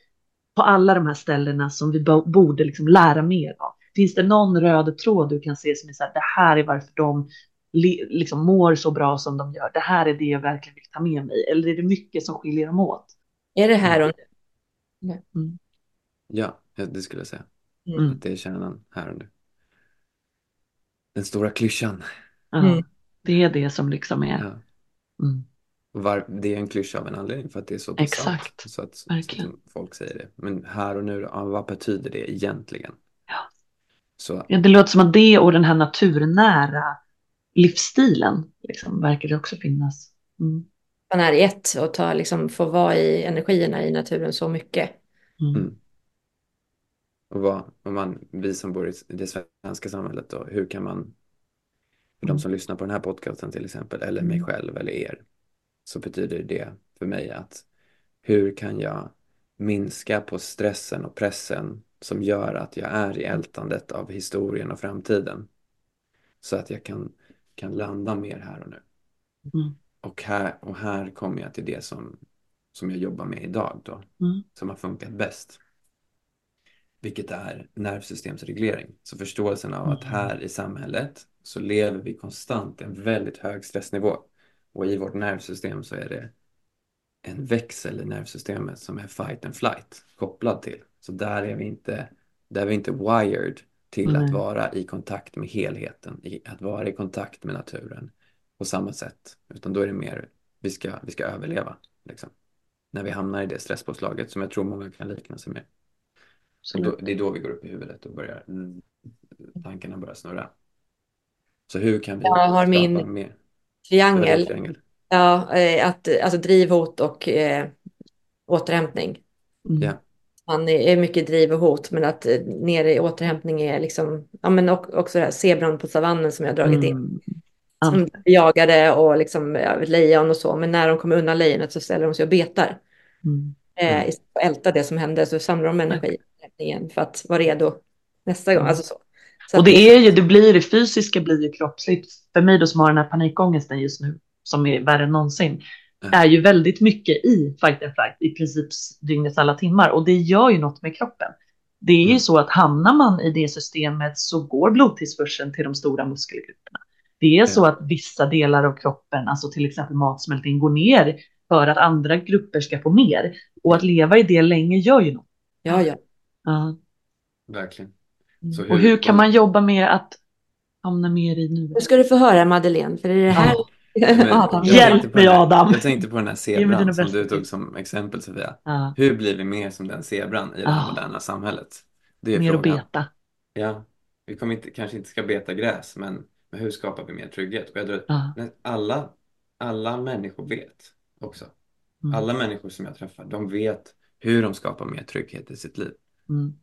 på alla de här ställena som vi bo- borde liksom lära mer av? Finns det någon röd tråd du kan se som är så här, det här är varför de liksom mår så bra som de gör, det här är det jag verkligen vill ta med mig, eller är det mycket som skiljer dem åt? Är det här och Ja, ja, det skulle jag säga. nu? Mm. Att det är kärnan här och nu. Den stora klyschan. Ja, Mm. Det är det som liksom är. Ja. Mm. Var, det är en klyscha av en anledning för att det är så pass sant. Exakt, Så att, så att folk säger det. Men här och nu, ja, vad betyder det egentligen? Ja. Så Ja, det låter som att det och den här naturnära livsstilen liksom, verkar det också finnas. Mm. Man är i ett och tar, liksom, får vara i energierna i naturen så mycket. Mm. Mm. Och vad, om man, vi som bor i det svenska samhället då, hur kan man, för de Mm. som lyssnar på den här podcasten till exempel, eller mig Mm. själv eller er, så betyder det för mig att hur kan jag minska på stressen och pressen som gör att jag är i ältandet av historien och framtiden. Så att jag kan, kan landa mer här och nu. Mm. Och här, och här kommer jag till det som, som jag jobbar med idag då, Mm. som har funkat bäst. Vilket är nervsystemsreglering. Så förståelsen av att Mm. här i samhället så lever vi konstant i en väldigt hög stressnivå. Och i vårt nervsystem så är det en växel i nervsystemet som är fight and flight kopplad till. Så där är vi inte, där är vi inte wired till Nej. att vara i kontakt med helheten, i, att vara i kontakt med naturen på samma sätt. Utan då är det mer, vi ska, vi ska överleva. Liksom. När vi hamnar i det stresspåslaget som jag tror många kan likna sig med. Då, det är då vi går upp i huvudet och börjar, mm, tankarna börjar snurra. Så hur kan vi Jag har min mer Triangel, triangel? ja, eh, att, alltså drivhot och eh, återhämtning. Mm. Ja. Man är mycket driv och hot, men att eh, nere i återhämtning är liksom, ja men också det här zebran på savannen som jag dragit in. Mm. Som jagade och liksom ja, lejon och så, men när de kommer undan lejonet så ställer de sig och betar. Mm. Eh, Mm. istället för att älta det som hände så samlar de energi igen för att vara redo nästa gång. Mm. Alltså så. Så Och det är ju, det blir det fysiska blir ju kroppsligt. För mig då som har den här panikångesten just nu, som är värre än någonsin, Ja. Är ju väldigt mycket i fight and flight i princip dygnets alla timmar. Och det gör ju något med kroppen. Det är ju Mm. så att hamnar man i det systemet så går blodtillförseln till de stora muskelgrupperna. Det är så att vissa delar av kroppen, alltså till exempel matsmältning, går ner för att andra grupper ska få mer. Och att leva i det länge gör ju något. Ja, ja. Ja. Verkligen. Mm. Så och hur- hur kan man jobba med att hamna mer i Nu nuet? ska du få höra Madeleine, för det är det här. Men Adam, jag hjälp mig, den här- Adam. Jag tänkte på den här zebran som du tog som exempel Sofia. Ja, Hur blir vi mer som den zebran i det här Ah. moderna samhället? Det är mer att frågan. beta. Ja, vi kommer inte, kanske inte ska beta gräs, men, men hur skapar vi mer trygghet? Och jag tror att Ja. men alla, alla människor vet också. Mm. Alla människor som jag träffar, de vet hur de skapar mer trygghet i sitt liv. Mm.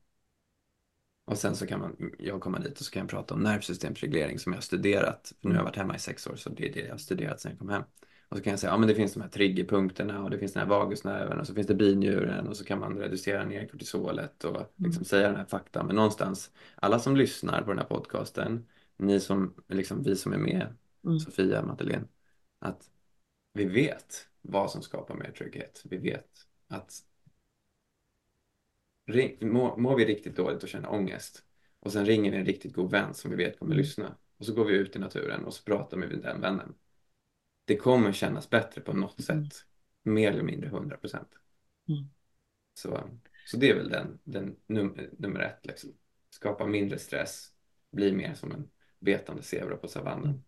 Och sen så kan man, jag komma dit och så kan jag prata om nervsystemsreglering som jag har studerat. För nu har jag varit hemma i sex år så det är det jag har studerat sen jag kom hem. Och så kan jag säga, ja men det finns de här triggerpunkterna och det finns den här vagusnerven och så finns det binjuren och så kan man reducera ner kortisolet och liksom Mm. säga den här fakta. Men någonstans, alla som lyssnar på den här podcasten, ni som, liksom vi som är med, Mm. Sofia, Madeleine, att vi vet vad som skapar mer trygghet. Vi vet att mår vi riktigt dåligt och känner ångest och sen ringer vi en riktigt god vän som vi vet kommer Mm. lyssna och så går vi ut i naturen och så pratar vi med den vännen. Det kommer kännas bättre på något Mm. sätt, mer eller mindre 100 procent. Mm. Så, så det är väl den, den num, nummer ett, liksom. skapa mindre stress, bli mer som en betande zebra på savannen. Mm.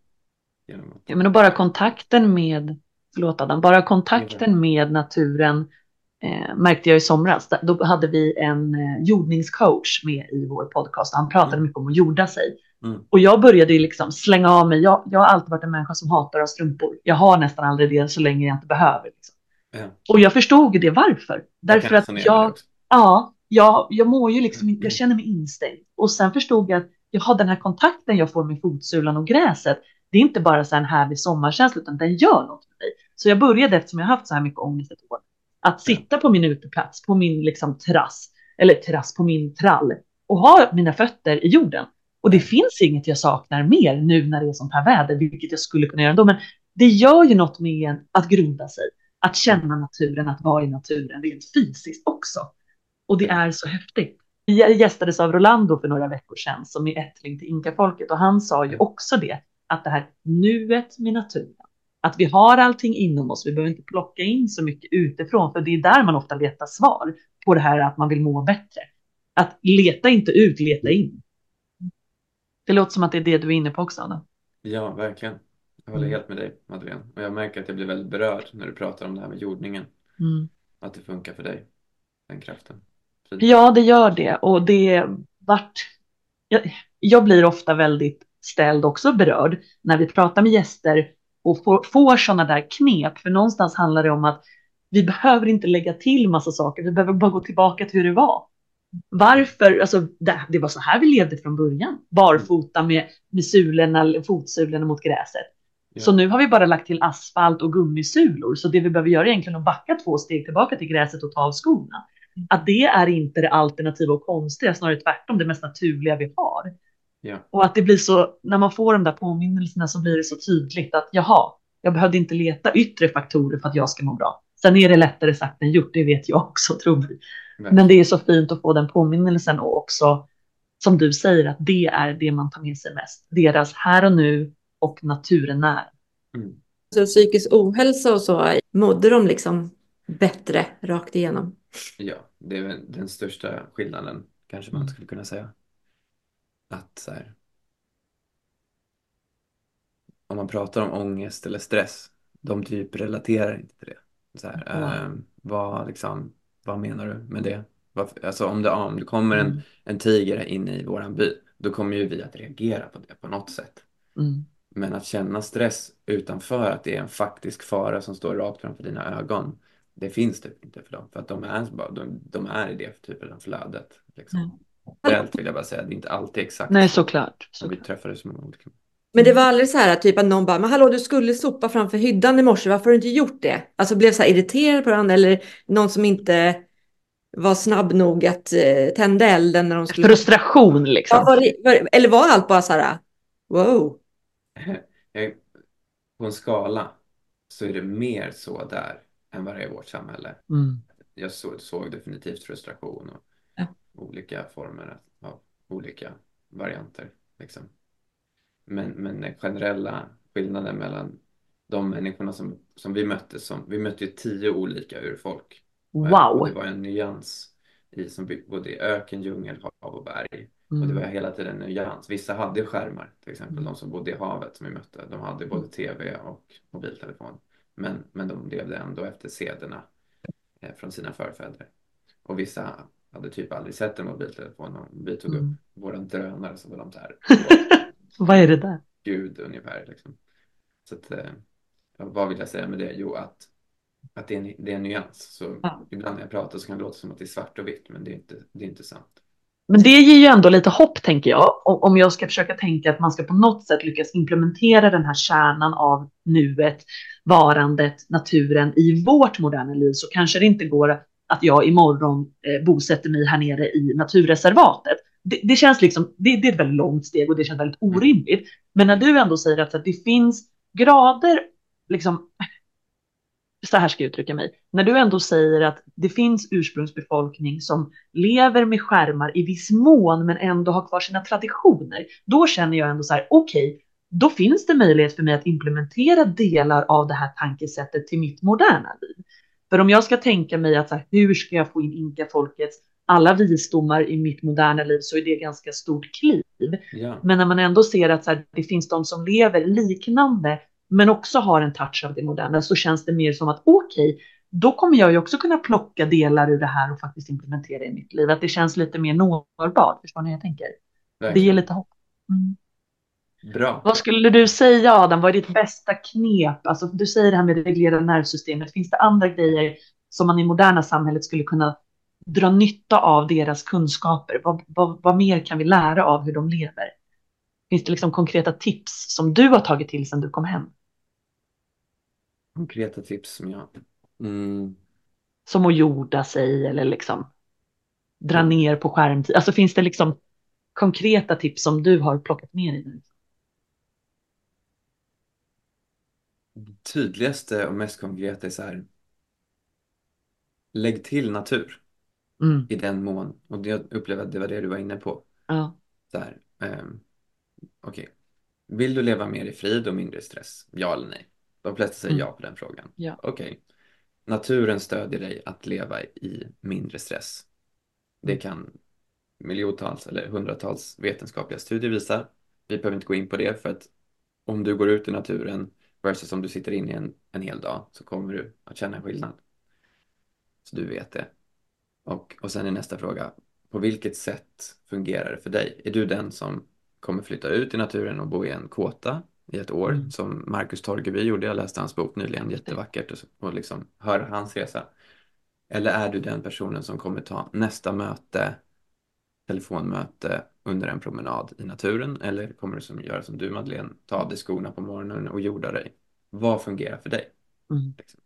Genom att, Ja, men och bara kontakten med, förlåt Adam, bara kontakten med naturen eh, märkte jag i somras. Då hade vi en eh, jordningscoach med i vår podcast. Han pratade Mm. mycket om att jorda sig. Mm. Och jag började ju liksom slänga av mig. Jag, jag har alltid varit en människa som hatar att strumpor. Jag har nästan aldrig det så länge jag inte behöver. Liksom. ja, Och jag förstod det varför. jag Därför kan att jag, ja, jag, jag mår ju liksom, jag känner mig instängd. Och sen förstod jag att jag har den här kontakten jag får med fotsulan och gräset. Det är inte bara så här en härlig sommarkänsla utan den gör något med mig. Så jag började eftersom jag haft så här mycket ångest ett år. Att sitta på min uteplats, på min liksom terrass, eller terrass på min trall och ha mina fötter i jorden. Och det finns inget jag saknar mer nu när det är sånt här väder, vilket jag skulle kunna göra ändå. Men det gör ju något med en att grunda sig, att känna naturen, att vara i naturen rent fysiskt också. Och det är så häftigt. Vi gästades av Rolando för några veckor sedan som är ättling till inkafolket och han sa ju också det, att det här nuet med naturen, att vi har allting inom oss, vi behöver inte plocka in så mycket utifrån, för det är där man ofta letar svar på det här att man vill må bättre. Att leta inte ut, leta in. Det låter som att det är det du är inne på också, Adam. Ja, verkligen. Jag håller Mm. helt med dig, Madeleine. Och jag märker att jag blir väldigt berörd när du pratar om det här med jordningen. Mm. Att det funkar för dig, den kraften. Fint. Ja, det gör det. Och det vart... Jag, jag blir ofta väldigt ställd också berörd när vi pratar med gäster och får, får sådana där knep. För någonstans handlar det om att vi behöver inte lägga till massa saker. Vi behöver bara gå tillbaka till hur det var. Varför? Alltså, det, det var så här vi levde från början. Barfota med, med sulorna, fotsulorna mot gräset. Ja. Så nu har vi bara lagt till asfalt och gummisulor. Så det vi behöver göra är egentligen att backa två steg tillbaka till gräset och ta av skorna. Att det är inte det alternativa och konstiga, snarare tvärtom det mest naturliga vi har. Ja. Och att det blir så, när man får de där påminnelserna så blir det så tydligt att jaha, jag behövde inte leta yttre faktorer för att jag ska må bra. Sen är det lättare sagt än gjort, det vet jag också tror vi. Men det är så fint att få den påminnelsen och också som du säger att det är det man tar med sig mest. Deras här och nu och naturen när. Mm. Så psykisk ohälsa och så, mådde de liksom bättre rakt igenom? Ja, det är den största skillnaden kanske man Mm. skulle kunna säga. Att så här, om man pratar om ångest eller stress, de typ relaterar inte till det. Så här, Wow. eh, vad, liksom, vad menar du med det? Varför, alltså om det, om det kommer en, Mm. en tiger in i våran by, då kommer ju vi att reagera på det på något sätt. Mm. Men att känna stress utanför att det är en faktisk fara som står rakt framför dina ögon, det finns typ inte för dem. För att de är, de, de är i det typen av flödet. Liksom. Generellt vill jag bara säga, det är inte alltid exakt Nej, så. såklart. Så vi såklart. träffade så många olika. Men det var aldrig så här typ att någon bara, men hallå du skulle sopa framför hyddan i morse, varför har du inte gjort det? Alltså blev så här irriterad på varandra eller någon som inte var snabb nog att eh, tända elden när de skulle... Frustration liksom. Ja, var det, var, eller var allt bara så här, wow? Jag- På en skala så är det mer så där än vad det är i vårt samhälle. Mm. Jag såg, såg definitivt frustration och. Olika former av olika varianter. Liksom. Men, men den generella skillnaden mellan de människorna som, som vi mötte, som, vi mötte ju tio olika urfolk. Och Wow. det var en nyans i som både i öken, djungel, hav och berg. Och det var Mm. hela tiden en nyans. Vissa hade skärmar, till exempel Mm. de som bodde i havet som vi mötte. De hade både tv och mobiltelefon. Men, men de levde ändå efter sederna eh, från sina förfäder. Och vissa hade typ aldrig sett en mobiltelefon. Och vi tog Mm. upp våran drönare så var de så här, [laughs] Vad är det där? gud ungefär. Liksom. Så att, eh, vad vill jag säga med det? Jo, att, att det, är en, det är en nyans. Så Ja. ibland när jag pratar så kan det låta som att det är svart och vitt, men det är inte, det är inte sant. Men det ger ju ändå lite hopp tänker jag. Om jag ska försöka tänka att man ska på något sätt lyckas implementera den här kärnan av nuet, varandet, naturen i vårt moderna liv så kanske det inte går att jag imorgon eh, bosätter mig här nere i naturreservatet. Det, det känns liksom, det, det, är ett väldigt långt steg och det känns väldigt orimligt. Men när du ändå säger att, att det finns grader, liksom, så här ska jag uttrycka mig, när du ändå säger att det finns ursprungsbefolkning som lever med skärmar i viss mån men ändå har kvar sina traditioner, då känner jag ändå så här, okej, okay, då finns det möjlighet för mig att implementera delar av det här tankesättet till mitt moderna liv. För om jag ska tänka mig att så här, hur ska jag få in inka-folkets alla visdomar i mitt moderna liv så är det ganska stort kliv. Ja. Men när man ändå ser att så här, det finns de som lever liknande men också har en touch av det moderna så känns det mer som att okej, okay, då kommer jag ju också kunna plocka delar ur det här och faktiskt implementera i mitt liv. Att det känns lite mer nåbart. Förstår ni hur jag tänker? Nej. Det ger lite hopp. Mm. Bra. Vad skulle du säga Adam, vad är ditt bästa knep? Alltså, du säger det här med det reglerade nervsystemet. Finns det andra grejer som man i moderna samhället skulle kunna dra nytta av deras kunskaper? Vad, vad, vad mer kan vi lära av hur de lever? Finns det liksom konkreta tips som du har tagit till sedan du kom hem? Konkreta tips som jag... Mm. Som att jorda sig eller liksom dra ner på skärmtid. Alltså finns det liksom konkreta tips som du har plockat med dig? Tydligaste och mest konkreta är så här. Lägg till natur mm. i den mån. Och jag upplever att det var det du var inne på. Ja. Så här, um, Okej. Okay. Vill du leva mer i frid och mindre stress? Ja eller nej? De flesta säger mm. ja på den frågan. Ja. Okej. Okay. Naturen stödjer dig att leva i mindre stress. Det mm. kan miljontals eller hundratals vetenskapliga studier visa. Vi behöver inte gå in på det för att om du går ut i naturen Versus om du sitter inne en, en hel dag så kommer du att känna skillnad. Så du vet det. Och, och sen är nästa fråga, på vilket sätt fungerar det för dig? Är du den som kommer flytta ut i naturen och bo i en kåta i ett år mm. som Marcus Torgeby gjorde? Jag läste hans bok nyligen, jättevackert och, och liksom höra hans resa. Eller är du den personen som kommer ta nästa möte, telefonmöte under en promenad i naturen eller kommer du som göra som du Madeleine, ta av dig skorna på morgonen och jorda dig? Vad fungerar för dig? Mm. Liksom.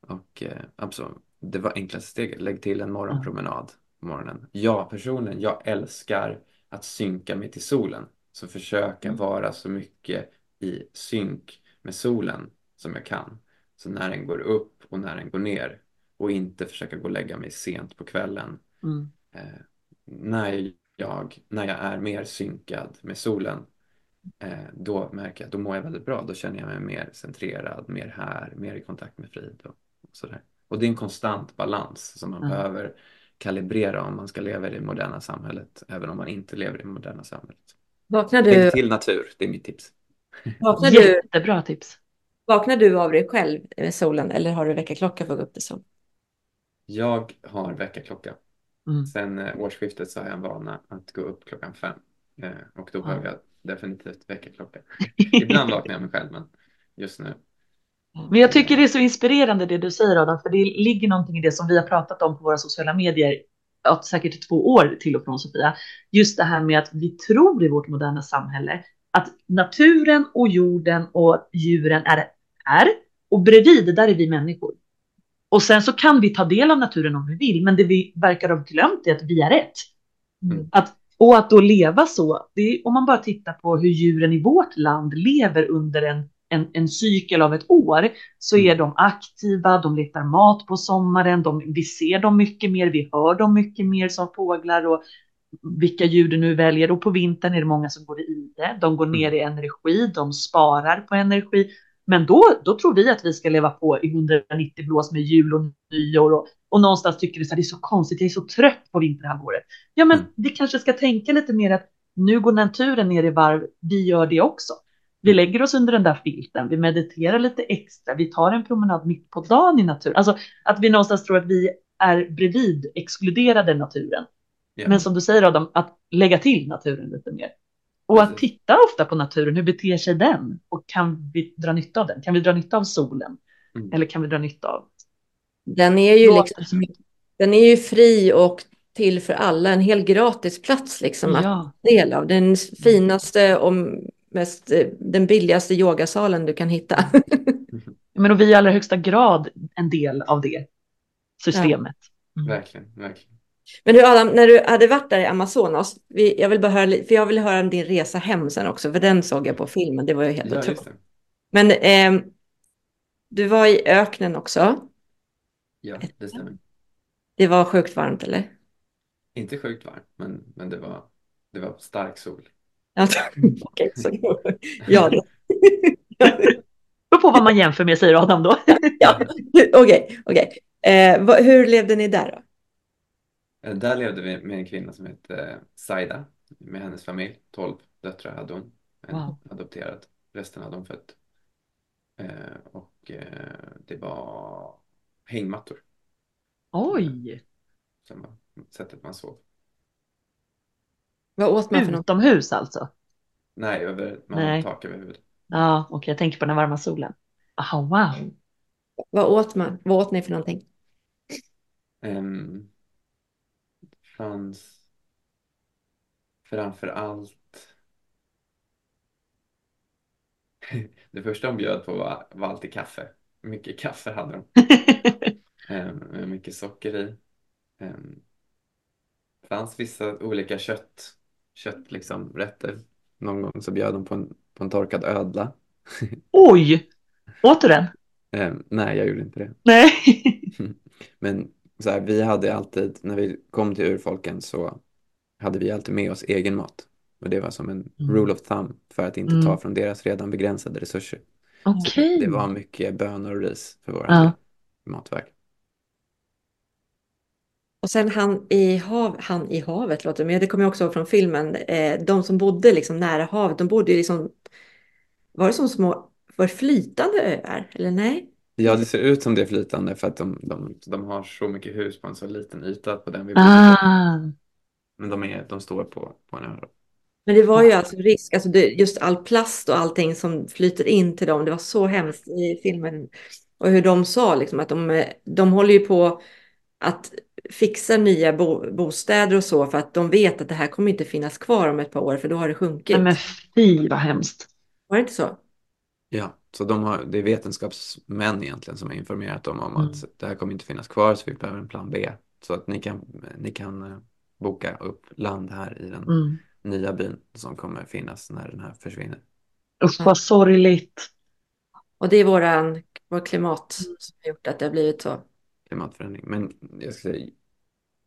Och eh, absolut, det var enklaste steget, lägg till en morgonpromenad på morgonen. Jag personligen, jag älskar att synka mig till solen. Så försöka mm. vara så mycket i synk med solen som jag kan. Så när den går upp och när den går ner och inte försöka gå och lägga mig sent på kvällen. Mm. Eh, när jag, när jag är mer synkad med solen, eh, då märker jag att då mår jag väldigt bra. Då känner jag mig mer centrerad, mer här, mer i kontakt med frid och, och sådär. Och det är en konstant balans som man mm. behöver kalibrera om man ska leva i det moderna samhället, även om man inte lever i det moderna samhället. Vaknar du... Lägg till natur, det är mitt tips. Vaknar du... Jättebra tips. Vaknar du av dig själv med solen eller har du väckarklocka för att gå upp till sol? Jag har väckarklocka. Mm. Sen eh, årsskiftet så har jag en vana att gå upp klockan fem eh, och då ja. behöver jag definitivt väckarklocka. [laughs] Ibland vaknar jag mig själv men just nu. Men jag tycker det är så inspirerande det du säger Adam, för det ligger någonting i det som vi har pratat om på våra sociala medier, ja, säkert två år till och från Sofia. Just det här med att vi tror i vårt moderna samhälle att naturen och jorden och djuren är, är och bredvid där är vi människor. Och sen så kan vi ta del av naturen om vi vill, men det vi verkar ha glömt är att vi är ett. Mm. Att, och att då leva så, är, om man bara tittar på hur djuren i vårt land lever under en, en, en cykel av ett år, så är de aktiva, de letar mat på sommaren, de, vi ser dem mycket mer, vi hör dem mycket mer som fåglar och vilka djur du nu väljer. Och på vintern är det många som går i det, de går ner i energi, de sparar på energi. Men då, då tror vi att vi ska leva på i 190 blås med jul och nyår och, och någonstans tycker vi att det är så konstigt, jag är så trött på vinterhalvåret. Ja, men mm. vi kanske ska tänka lite mer att nu går naturen ner i varv, vi gör det också. Vi lägger oss under den där filten, vi mediterar lite extra, vi tar en promenad mitt på dagen i naturen. Alltså att vi någonstans tror att vi är bredvid, exkluderade naturen. Yeah. Men som du säger Adam, att lägga till naturen lite mer. Och att titta ofta på naturen, hur beter sig den? Och kan vi dra nytta av den? Kan vi dra nytta av solen? Mm. Eller kan vi dra nytta av? Den är ju, liksom, den är ju fri och till för alla, en hel gratis plats liksom att Ja. del av. Den finaste och mest, eh, den billigaste yogasalen du kan hitta. [laughs] Men och vi är i allra högsta grad en del av det systemet. Mm. Verkligen, verkligen. Men du Adam, när du hade varit där i Amazonas, vi, jag vill bara höra, för jag vill höra om din resa hem sen också, för den såg jag på filmen, det var ju helt Ja, otroligt. Men ehm, du var i öknen också, Ja, det stämmer. det var sjukt varmt eller? Inte sjukt varmt, men, men det, var, det var stark sol. Ja, [laughs] okej, så ja, det. Beror på vad man jämför med, säger Adam då. ja, okej, okej. Eh, vad- hur levde ni där då? Eh, Där levde vi med en kvinna som hette Saida med hennes familj. 12 döttrar hade hon. En Wow. adopterad. Resten hade hon fött. Eh, och eh, det var hängmattor Oj, som var sättet man sov. Vad åt man för något? utomhus alltså? Nej, över, man Nej. hade tak över huvudet. Ja, okej, jag tänker på den varma solen. Aha, wow. Vad åt man? Vad åt ni för någonting? Um, fanns framför allt [laughs] det första de bjöd på var, var alltid kaffe. Mycket kaffe hade de. [laughs] Ehm, mycket socker i. Um, fanns vissa olika kött, kött liksom, rätter. Någon gång så bjöd de på en, på en torkad ödla. [laughs] Oj, åt du den? Ehm, nej, jag gjorde inte det. Nej. Men så här, vi hade alltid, när vi kom till urfolken så hade vi alltid med oss egen mat. Och det var som en Mm. rule of thumb för att inte Mm. ta från deras redan begränsade resurser. Okej. Det var mycket bönor och ris för våra Ja. matväg. Och sen han i, hav, han i havet, låter men det kommer jag också ihåg från filmen. Eh, de som bodde liksom nära havet, de bodde ju liksom, var det som små, var flytande öar? Eller nej? Ja, det ser ut som det är flytande för att de, de, de har så mycket hus på en så liten yta på den vi. Ah, Men de, är, de står på, på en ö. Men det var ju alltså risk, alltså det, just all plast och allting som flyter in till dem, det var så hemskt i filmen. Och hur de sa liksom att de, de håller ju på att fixa nya bo, bostäder och så för att de vet att det här kommer inte finnas kvar om ett par år för då har det sjunkit. nej men fy vad hemskt. Var det inte så? Ja, så de har, det är vetenskapsmän egentligen som har informerat dem om Mm. att det här kommer inte finnas kvar så vi behöver en plan B. Så att ni kan, ni kan eh, boka upp land här i den Mm. nya byn som kommer finnas när den här försvinner. Usch vad sorgligt. Och det är våran, vår klimat som har gjort att det har blivit så. Klimatförändring. Men jag ska säga,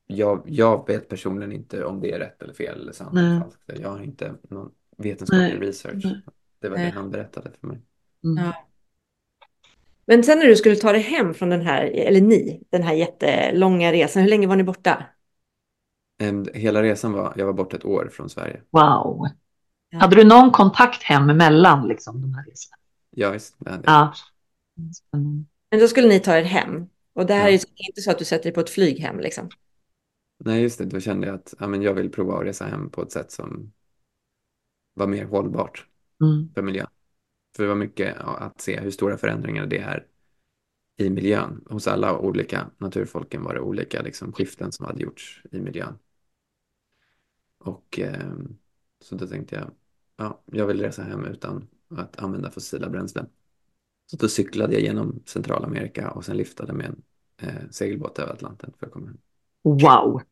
jag, jag vet personligen inte om det är rätt eller fel eller sant. Jag har inte någon vetenskaplig Nej, research. nej. Det var Nej. det han berättade för mig. Mm. Ja. Men sen när du skulle ta dig hem från den här, eller ni, den här jättelånga resan, hur länge var ni borta? Em, Hela resan var, jag var borta ett år från Sverige. Wow. Ja. Hade du någon kontakt hem emellan liksom de här resorna? Ja, visst. det hade. Ja. Men då skulle ni ta er hem. Och det här Ja. är inte så att du sätter dig på ett flyg hem liksom. Nej, just det. Då kände jag att ja, men jag vill prova att resa hem på ett sätt som var mer hållbart Mm. för miljön. För det var mycket att se hur stora förändringar det är i miljön. Hos alla olika naturfolken var det olika liksom, skiften som hade gjorts i miljön. Och ehm, så då tänkte jag, ja, jag vill resa hem utan att använda fossila bränslen. Så då cyklade jag genom Centralamerika och sen liftade med en eh, segelbåt över Atlanten för att komma hem. Wow. [laughs]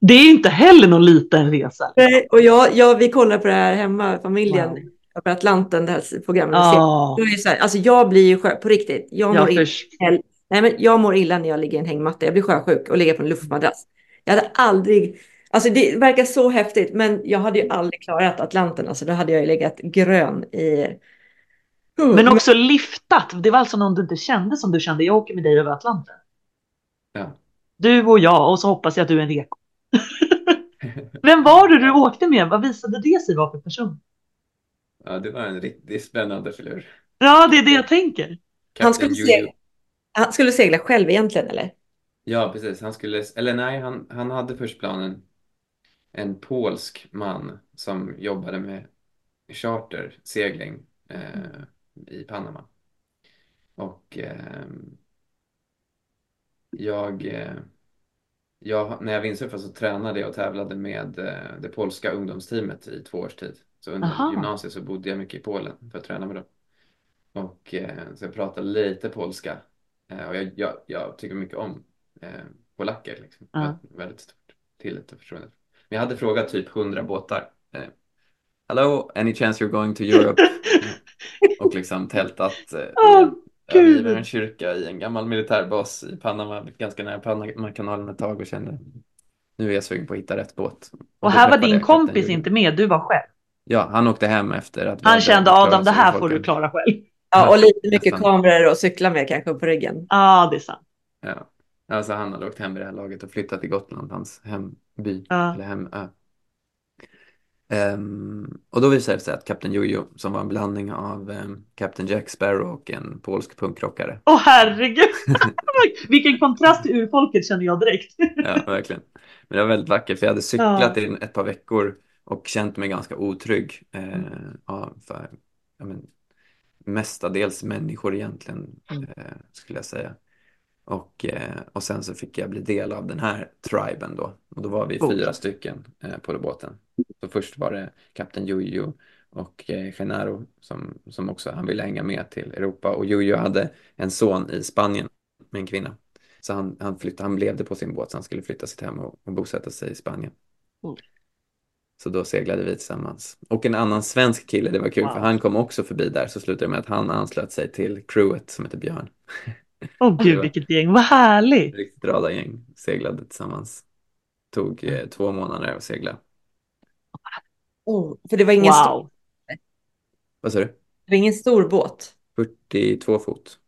Det är inte heller någon liten resa. Nej, och jag, jag, vi kollar på det här hemma, familjen, Wow. Över Atlanten, det här programmet. Ja, Jag, är så här, alltså jag blir ju sjö, på riktigt, jag mår, jag illa, nej, men jag mår illa när jag ligger i en hängmatta. Jag blir sjösjuk och ligger på en luftmadrass. Jag hade aldrig, alltså det verkar så häftigt, men jag hade ju aldrig klarat Atlanten. Alltså då hade jag ju legat grön i... Men också liftat. Det var alltså någon du inte kände som du kände. Jag åker med dig över Atlanten. Ja. Du och jag och så hoppas jag att du är en reko. [laughs] Vem var det du åkte med? Vad visade det sig vara för person? Ja, det var en riktigt spännande filur. Ja, det är det jag tänker. Han skulle, segla, han skulle segla själv egentligen, eller? Ja, precis. Han skulle, eller nej, han, han hade först planen en polsk man som jobbade med chartersegling eh, i Panama. Och eh, jag, jag, när jag vindsurfade så tränade jag och tävlade med eh, det polska ungdomsteamet i två års tid. Så under Aha. gymnasiet så bodde jag mycket i Polen för att träna med dem. Och eh, så jag pratar lite polska. Eh, och jag, jag, jag tycker mycket om eh, polacker. Liksom. Ja. Jag har Väldigt stort tillit och förtroende. Men jag hade frågat typ 100 båtar. Eh, Hello, any chance you're going to Europe? [laughs] och liksom tältat eh, Åh, i gud. över en kyrka i en gammal militärbas i Panama, ganska nära Panamakanalen ett tag och kände nu är jag sugen på att hitta rätt båt. Och då här var träffade din jag kapten kompis inte med, du var själv. Ja, han åkte hem efter att Han kände Adam, det här får du klara själv. Ja, och lite mycket Nästan. kameror och cykla med kanske på ryggen. Ja, det är sant. Ja. Alltså han hade åkt hem i det här laget och flyttat till Gotland, hans hemby, Ja. eller hemö. Ehm, och då visade det sig att Kapten Jojo, som var en blandning av um, Kapten Jack Sparrow och en polsk punkrockare. Åh herregud! [laughs] Vilken kontrast till urfolket känner jag direkt. Ja, verkligen. Men det var väldigt vackert, för jag hade cyklat Ja. i ett par veckor och känt mig ganska otrygg. Eh, Mm. ja, för, ja, men, mestadels människor egentligen, Mm. eh, skulle jag säga. Och, eh, och sen så fick jag bli del av den här triben då. Och då var vi Coolt. fyra stycken eh, på båten. Så först var det kapten Jojo och eh, Genaro som, som också, han ville hänga med till Europa. Och Jojo hade en son i Spanien med en kvinna. Så han, han, flyttade, han levde på sin båt så han skulle flytta sitt hem och, och bosätta sig i Spanien. Coolt. Så då seglade vi tillsammans. Och en annan svensk kille, det var kul Wow. för han kom också förbi där. Så slutade det med att han anslöt sig till crewet som heter Björn. Åh [laughs] Det gud vilket gäng, vad härligt! Riktigt radargäng seglade tillsammans. Tog eh, Mm. två månader att segla. Oh, för det var ingen, stor, Wow! Vad sa du? det var ingen stor båt. 42 fot.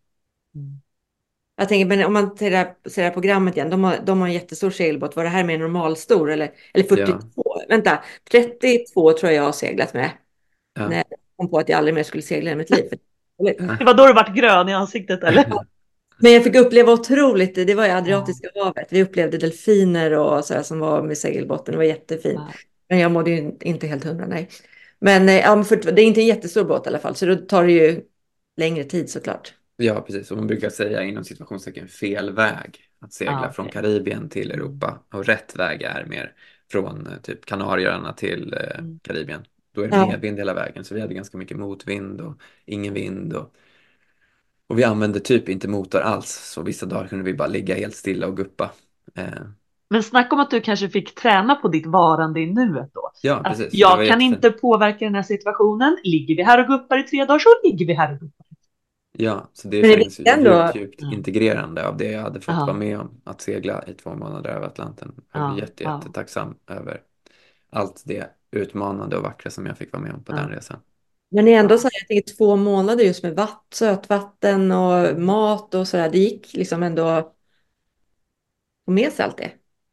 Jag tänker, men om man ser det här, ser det här programmet igen, de har, de har en jättestor segelbåt. Var det här mer normalstor eller, eller 42? Vänta, 32 tror jag jag har seglat med. Ja. Nej. Jag kom på att jag aldrig mer skulle segla i mitt liv. Det var då du vart grön i ansiktet eller? Men jag fick uppleva otroligt, det var i Adriatiska havet. Vi upplevde delfiner och så här som var med segelbåten. Det var jättefint. Men jag mådde ju inte helt hundra, nej. Men, eh, ja, för, det är inte en jättestor båt i alla fall, så då tar det ju längre tid såklart. Ja, precis. Och man brukar säga inom situationstecken fel väg att segla Ah, okej. från Karibien till Europa. Och rätt väg är mer från eh, typ Kanarieöarna till eh, Mm. Karibien. Då är det Ja. medvind hela vägen. Så vi hade ganska mycket motvind och ingen vind. Och, och vi använde typ inte motor alls. Så vissa dagar kunde vi bara ligga helt stilla och guppa. Eh, Men snacka om att du kanske fick träna på ditt varande i nuet då. ja, Att precis. Det jag kan jättefint. inte påverka den här situationen. Ligger vi här och guppar i tre dagar så ligger vi här och guppar. Ja, så det Men känns ju ändå- djupt, Mm. integrerande av det jag hade fått Ja. vara med om. Att segla i två månader över Atlanten. Jag Ja, är jätte, ja. jättetacksam över allt det utmanande och vackra som jag fick vara med om på Ja. den resan. Men ändå så här, jag tänker två månader just med vatt, sötvatten och mat och så där. Det gick liksom ändå få med sig allt det.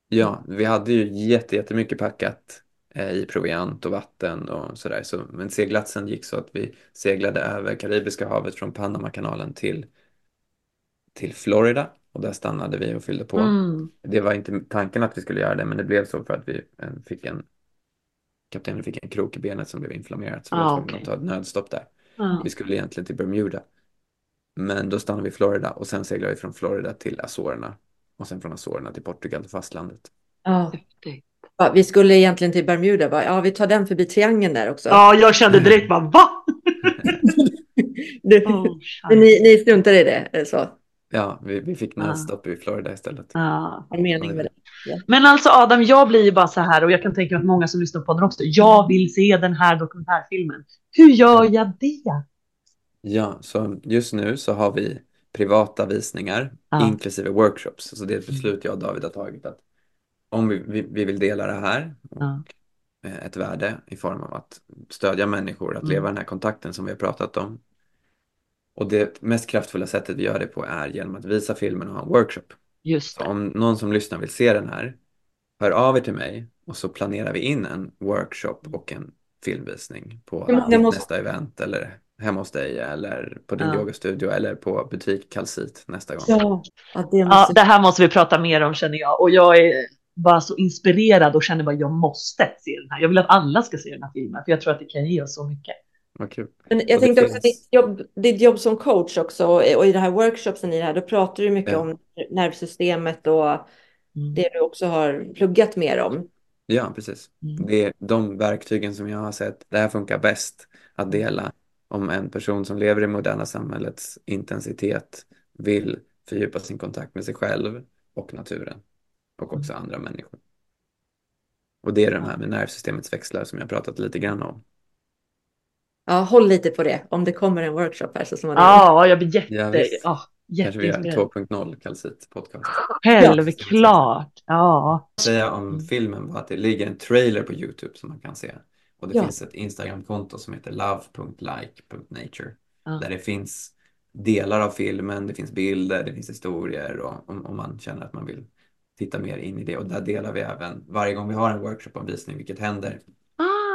Ja, vi hade ju jätte, jättemycket packat i proviant och vatten och sådär. Så, men seglatsen gick så att vi seglade över Karibiska havet från Panamakanalen till, till Florida. Och där stannade vi och fyllde på. Mm. Det var inte tanken att vi skulle göra det, men det blev så för att vi eh, fick en kaptenen fick en krok i benet som blev inflammerat så vi Ah, var tvungna okej. att ta ett nödstopp där. Ja. Vi skulle egentligen till Bermuda. Men då stannade vi i Florida och sen seglade vi från Florida till Azorerna och sen från Azorerna till Portugal till fastlandet. Ja. Häftigt. Ja, vi skulle egentligen till Bermuda, va? Ja, vi tar den förbi triangeln där också. Ja, jag kände direkt bara va? [laughs] Du, Oh, ni, ni struntar i det, det så? Ja, vi, vi fick Ah. nödstopp i Florida istället. ja. Har mening med det? Men alltså Adam, jag blir ju bara så här och jag kan tänka mig att många som lyssnar på den också. Jag vill se den här dokumentärfilmen. Hur gör jag det? Ja, så just nu så har vi privata visningar Ja. inklusive workshops. Så det är ett beslut jag och David har tagit att om vi, vi, vi vill dela det här och Ja. eh, ett värde i form av att stödja människor att Mm. leva den här kontakten som vi har pratat om. Och det mest kraftfulla sättet vi gör det på är genom att visa filmen och ha en workshop. Just om någon som lyssnar vill se den här, hör av er till mig och så planerar vi in en workshop och en filmvisning på måste- nästa event eller hemma hos dig eller på din Ja. yogastudio eller på butik Kalsit nästa gång. Ja, ja det Ja, måste... det här måste vi prata mer om känner jag. Och jag är bara så inspirerad och känner bara jag måste se den här. Jag vill att alla ska se den här filmen för jag tror att det kan ge oss så mycket. Kul. Men jag tänkte också ditt jobb, ditt jobb som coach också och och i det här workshopsen i det här, då pratar du mycket Ja. om nervsystemet och Mm. det du också har pluggat mer om. Ja, precis. Mm. Det är de verktygen som jag har sett, det här funkar bäst att dela om en person som lever i moderna samhällets intensitet vill fördjupa sin kontakt med sig själv och naturen och också andra människor. Och det är de här med nervsystemets växlar som jag pratat lite grann om. Ja, håll lite på det om det kommer en workshop här så småningom. Ja, jag blir jätte, Ja, visst. ja, Kanske vi gör jätteinspirerad. 2.0 kalcit podcast. Självklart. Ja. säga om filmen var att det ligger en trailer på Youtube som man kan se. Och det Ja. finns ett Instagramkonto som heter love.like.nature. Ja. Där det finns delar av filmen, det finns bilder, det finns historier och om, om man känner att man vill titta mer in i det. Och där delar vi även varje gång vi har en workshop-omvisning, vilket händer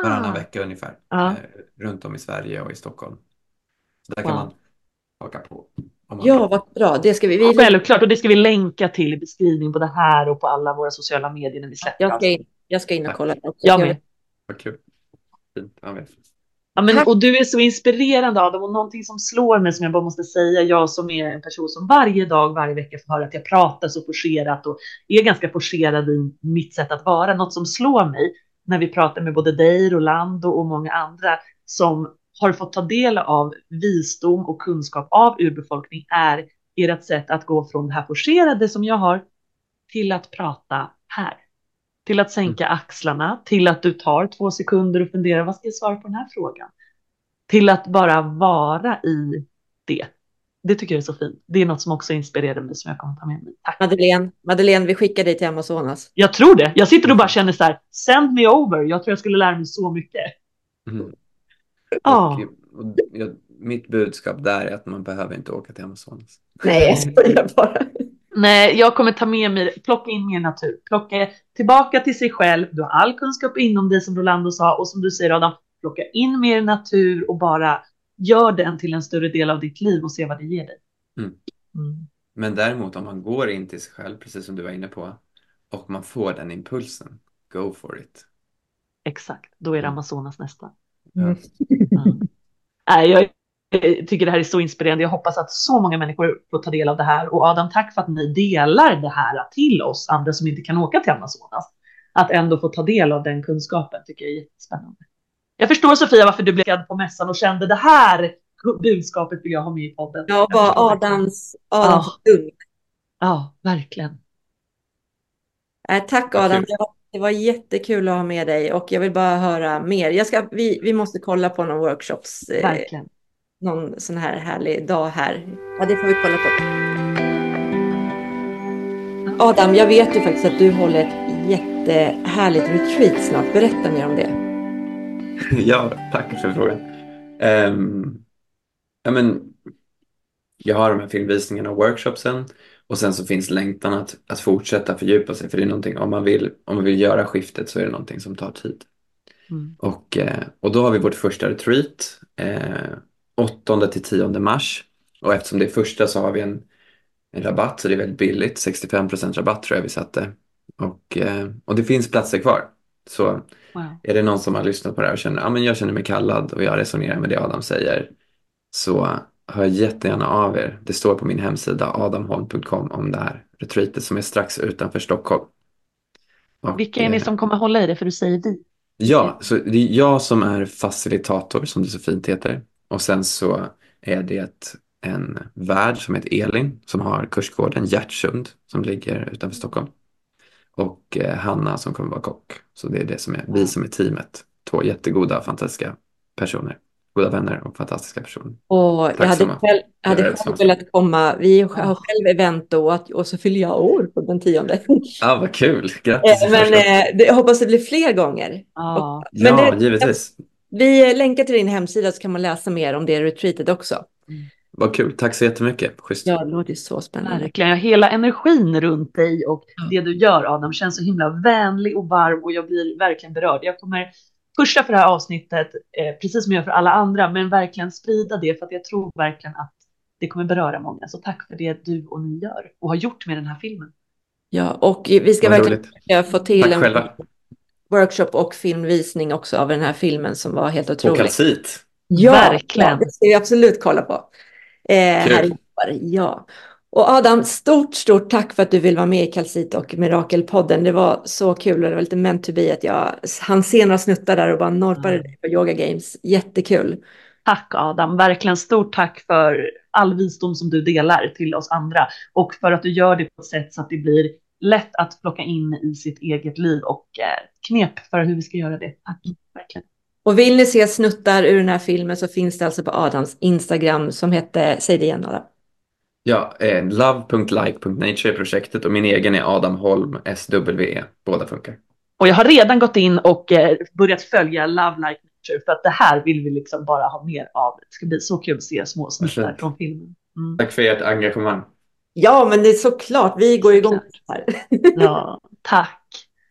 varannan Ah. vecka ungefär, Ja. eh, runt om i Sverige och i Stockholm. Så där kan Wow. man haka på. Om Ja, vill. vad bra. Det ska vi. vi Ja, Självklart, och det ska vi länka till i beskrivningen både här och på alla våra sociala medier när vi släpper. jag, ska in, jag ska in och kolla. Jag med. Vad kul. Fint. Ja, men- Ja, men, och du är så inspirerande Adam och någonting som slår mig som jag bara måste säga, jag som är en person som varje dag, varje vecka får höra att jag pratar så forcerat och är ganska forcerad i mitt sätt att vara. Något som slår mig när vi pratar med både dig, Rolando och många andra som har fått ta del av visdom och kunskap av urbefolkning är ert sätt att gå från det här forcerade som jag har till att prata här. Till att sänka axlarna, till att du tar två sekunder och funderar, vad ska jag svara på den här frågan? Till att bara vara i det. Det tycker jag är så fint. Det är något som också inspirerar mig som jag kommer ta med mig. Tack. Madeleine, Madeleine, vi skickar dig till Amazonas. Jag tror det. Jag sitter och bara känner så här, send me over. Jag tror jag skulle lära mig så mycket. Mm. Ja. Och, och, ja, mitt budskap där är att man behöver inte åka till Amazonas. Nej, jag skojar bara. Nej, jag kommer ta med mig, plocka in mer natur, plocka tillbaka till sig själv. Du har all kunskap inom dig som Rolando sa och som du säger Adam, plocka in mer natur och bara gör den till en större del av ditt liv och se vad det ger dig. Mm. Mm. Men däremot om man går in till sig själv, precis som du var inne på, och man får den impulsen, go for it. Exakt, då är det Mm. Amazonas nästa. Mm. Ja. Nej, jag tycker det här är så inspirerande. Jag hoppas att så många människor får ta del av det här. Och Adam, tack för att ni delar det här till oss andra som inte kan åka till Amazonas. Att ändå få ta del av den kunskapen tycker jag är jättespännande. Jag förstår Sofia varför du blev på mässan och kände det här budskapet vill jag ha med i podden. Ja, Jag var. Adams, Adams Ja. Ja, verkligen. Eh, tack Adam, kul. det var, det var jättekul att ha med dig och jag vill bara höra mer. Jag ska, vi, vi måste kolla på någon workshops, eh, Verkligen. Någon sån här härlig dag här. Ja, det får vi kolla på. Adam, jag vet ju faktiskt att du håller ett jättehärligt retreat snart. Berätta mer om det. [laughs] ja, tack för frågan. Ehm, ja, men, jag har de här filmvisningarna och workshopsen och sen så finns längtan att, att fortsätta fördjupa sig för det är någonting, om man vill, om man vill göra skiftet så är det någonting som tar tid. Mm. Och, eh, och då har vi vårt första retreat, eh, 8 till 10 mars. Och eftersom det är första så har vi en, en rabatt så det är väldigt billigt, 65% rabatt tror jag vi satte. Och, eh, och det finns platser kvar. Så Wow. är det någon som har lyssnat på det här och känner att ah, jag känner mig kallad och jag resonerar med det Adam säger så hör jättegärna av er. Det står på min hemsida adamholm.com om det här retreatet som är strax utanför Stockholm. Och, Vilka är ni eh, som kommer hålla i det? För du säger vi. Ja, så det är jag som är facilitator som det så fint heter. Och sen så är det en värd som heter Elin som har kursgården Hjärtsund som ligger utanför Stockholm. Och eh, Hanna som kommer vara kock. Så det är det som är vi som är teamet. Två jättegoda, fantastiska personer. Goda vänner och fantastiska personer. Och jag hade själv, jag hade Jag själv velat komma. Vi har själv event då och, och så fyller jag år på den tionde. Ah, vad kul! Grattis! Eh, Men eh, jag hoppas det blir fler gånger. Ja. men ja, det- givetvis. Vi länkar till din hemsida så kan man läsa mer om det retreatet också. Vad kul. Tack så jättemycket. Schysst. Ja, det låter så spännande. Verkligen, ja, hela energin runt dig och Ja. det du gör Adam känns så himla vänlig och varm och jag blir verkligen berörd. Jag kommer pusha för det här avsnittet, eh, precis som jag gör för alla andra, men verkligen sprida det för att jag tror verkligen att det kommer beröra många. Så tack för det du och ni gör och har gjort med den här filmen. Ja, och vi ska Vad verkligen roligt. få till Tack en själva. Workshop och filmvisning också av den här filmen som var helt På otrolig. kalcit. Ja, Verkligen. Det ska vi absolut kolla på. Eh, här i. Ja. Och Adam, stort, stort tack för att du vill vara med i Kalsit och Mirakelpodden. Det var så kul och det var lite meant to be att jag hann se några snuttar där och bara norpade dig på Yoga Games. Jättekul. Tack Adam, verkligen stort tack för all visdom som du delar till oss andra och för att du gör det på ett sätt så att det blir lätt att plocka in i sitt eget liv och eh, knep för hur vi ska göra det. Tack, verkligen. Och vill ni se snuttar ur den här filmen så finns det alltså på Adams Instagram som heter, säg det igen Adam. Ja, eh, love.like.nature är projektet och min egen är Adam Holm, SWE. Båda funkar. Och jag har redan gått in och eh, börjat följa Love Like Nature för att det här vill vi liksom bara ha mer av. Det ska bli så kul att se små snuttar från filmen. Mm. Tack för ert engagemang. Ja, men det är såklart, vi går igång här. [laughs] Ja, tack.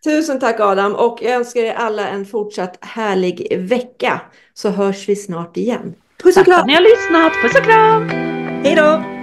Tusen tack Adam och jag önskar er alla en fortsatt härlig vecka så hörs vi snart igen. Puss och Tack för att kram! ni har lyssnat. Puss och kram! Hej då!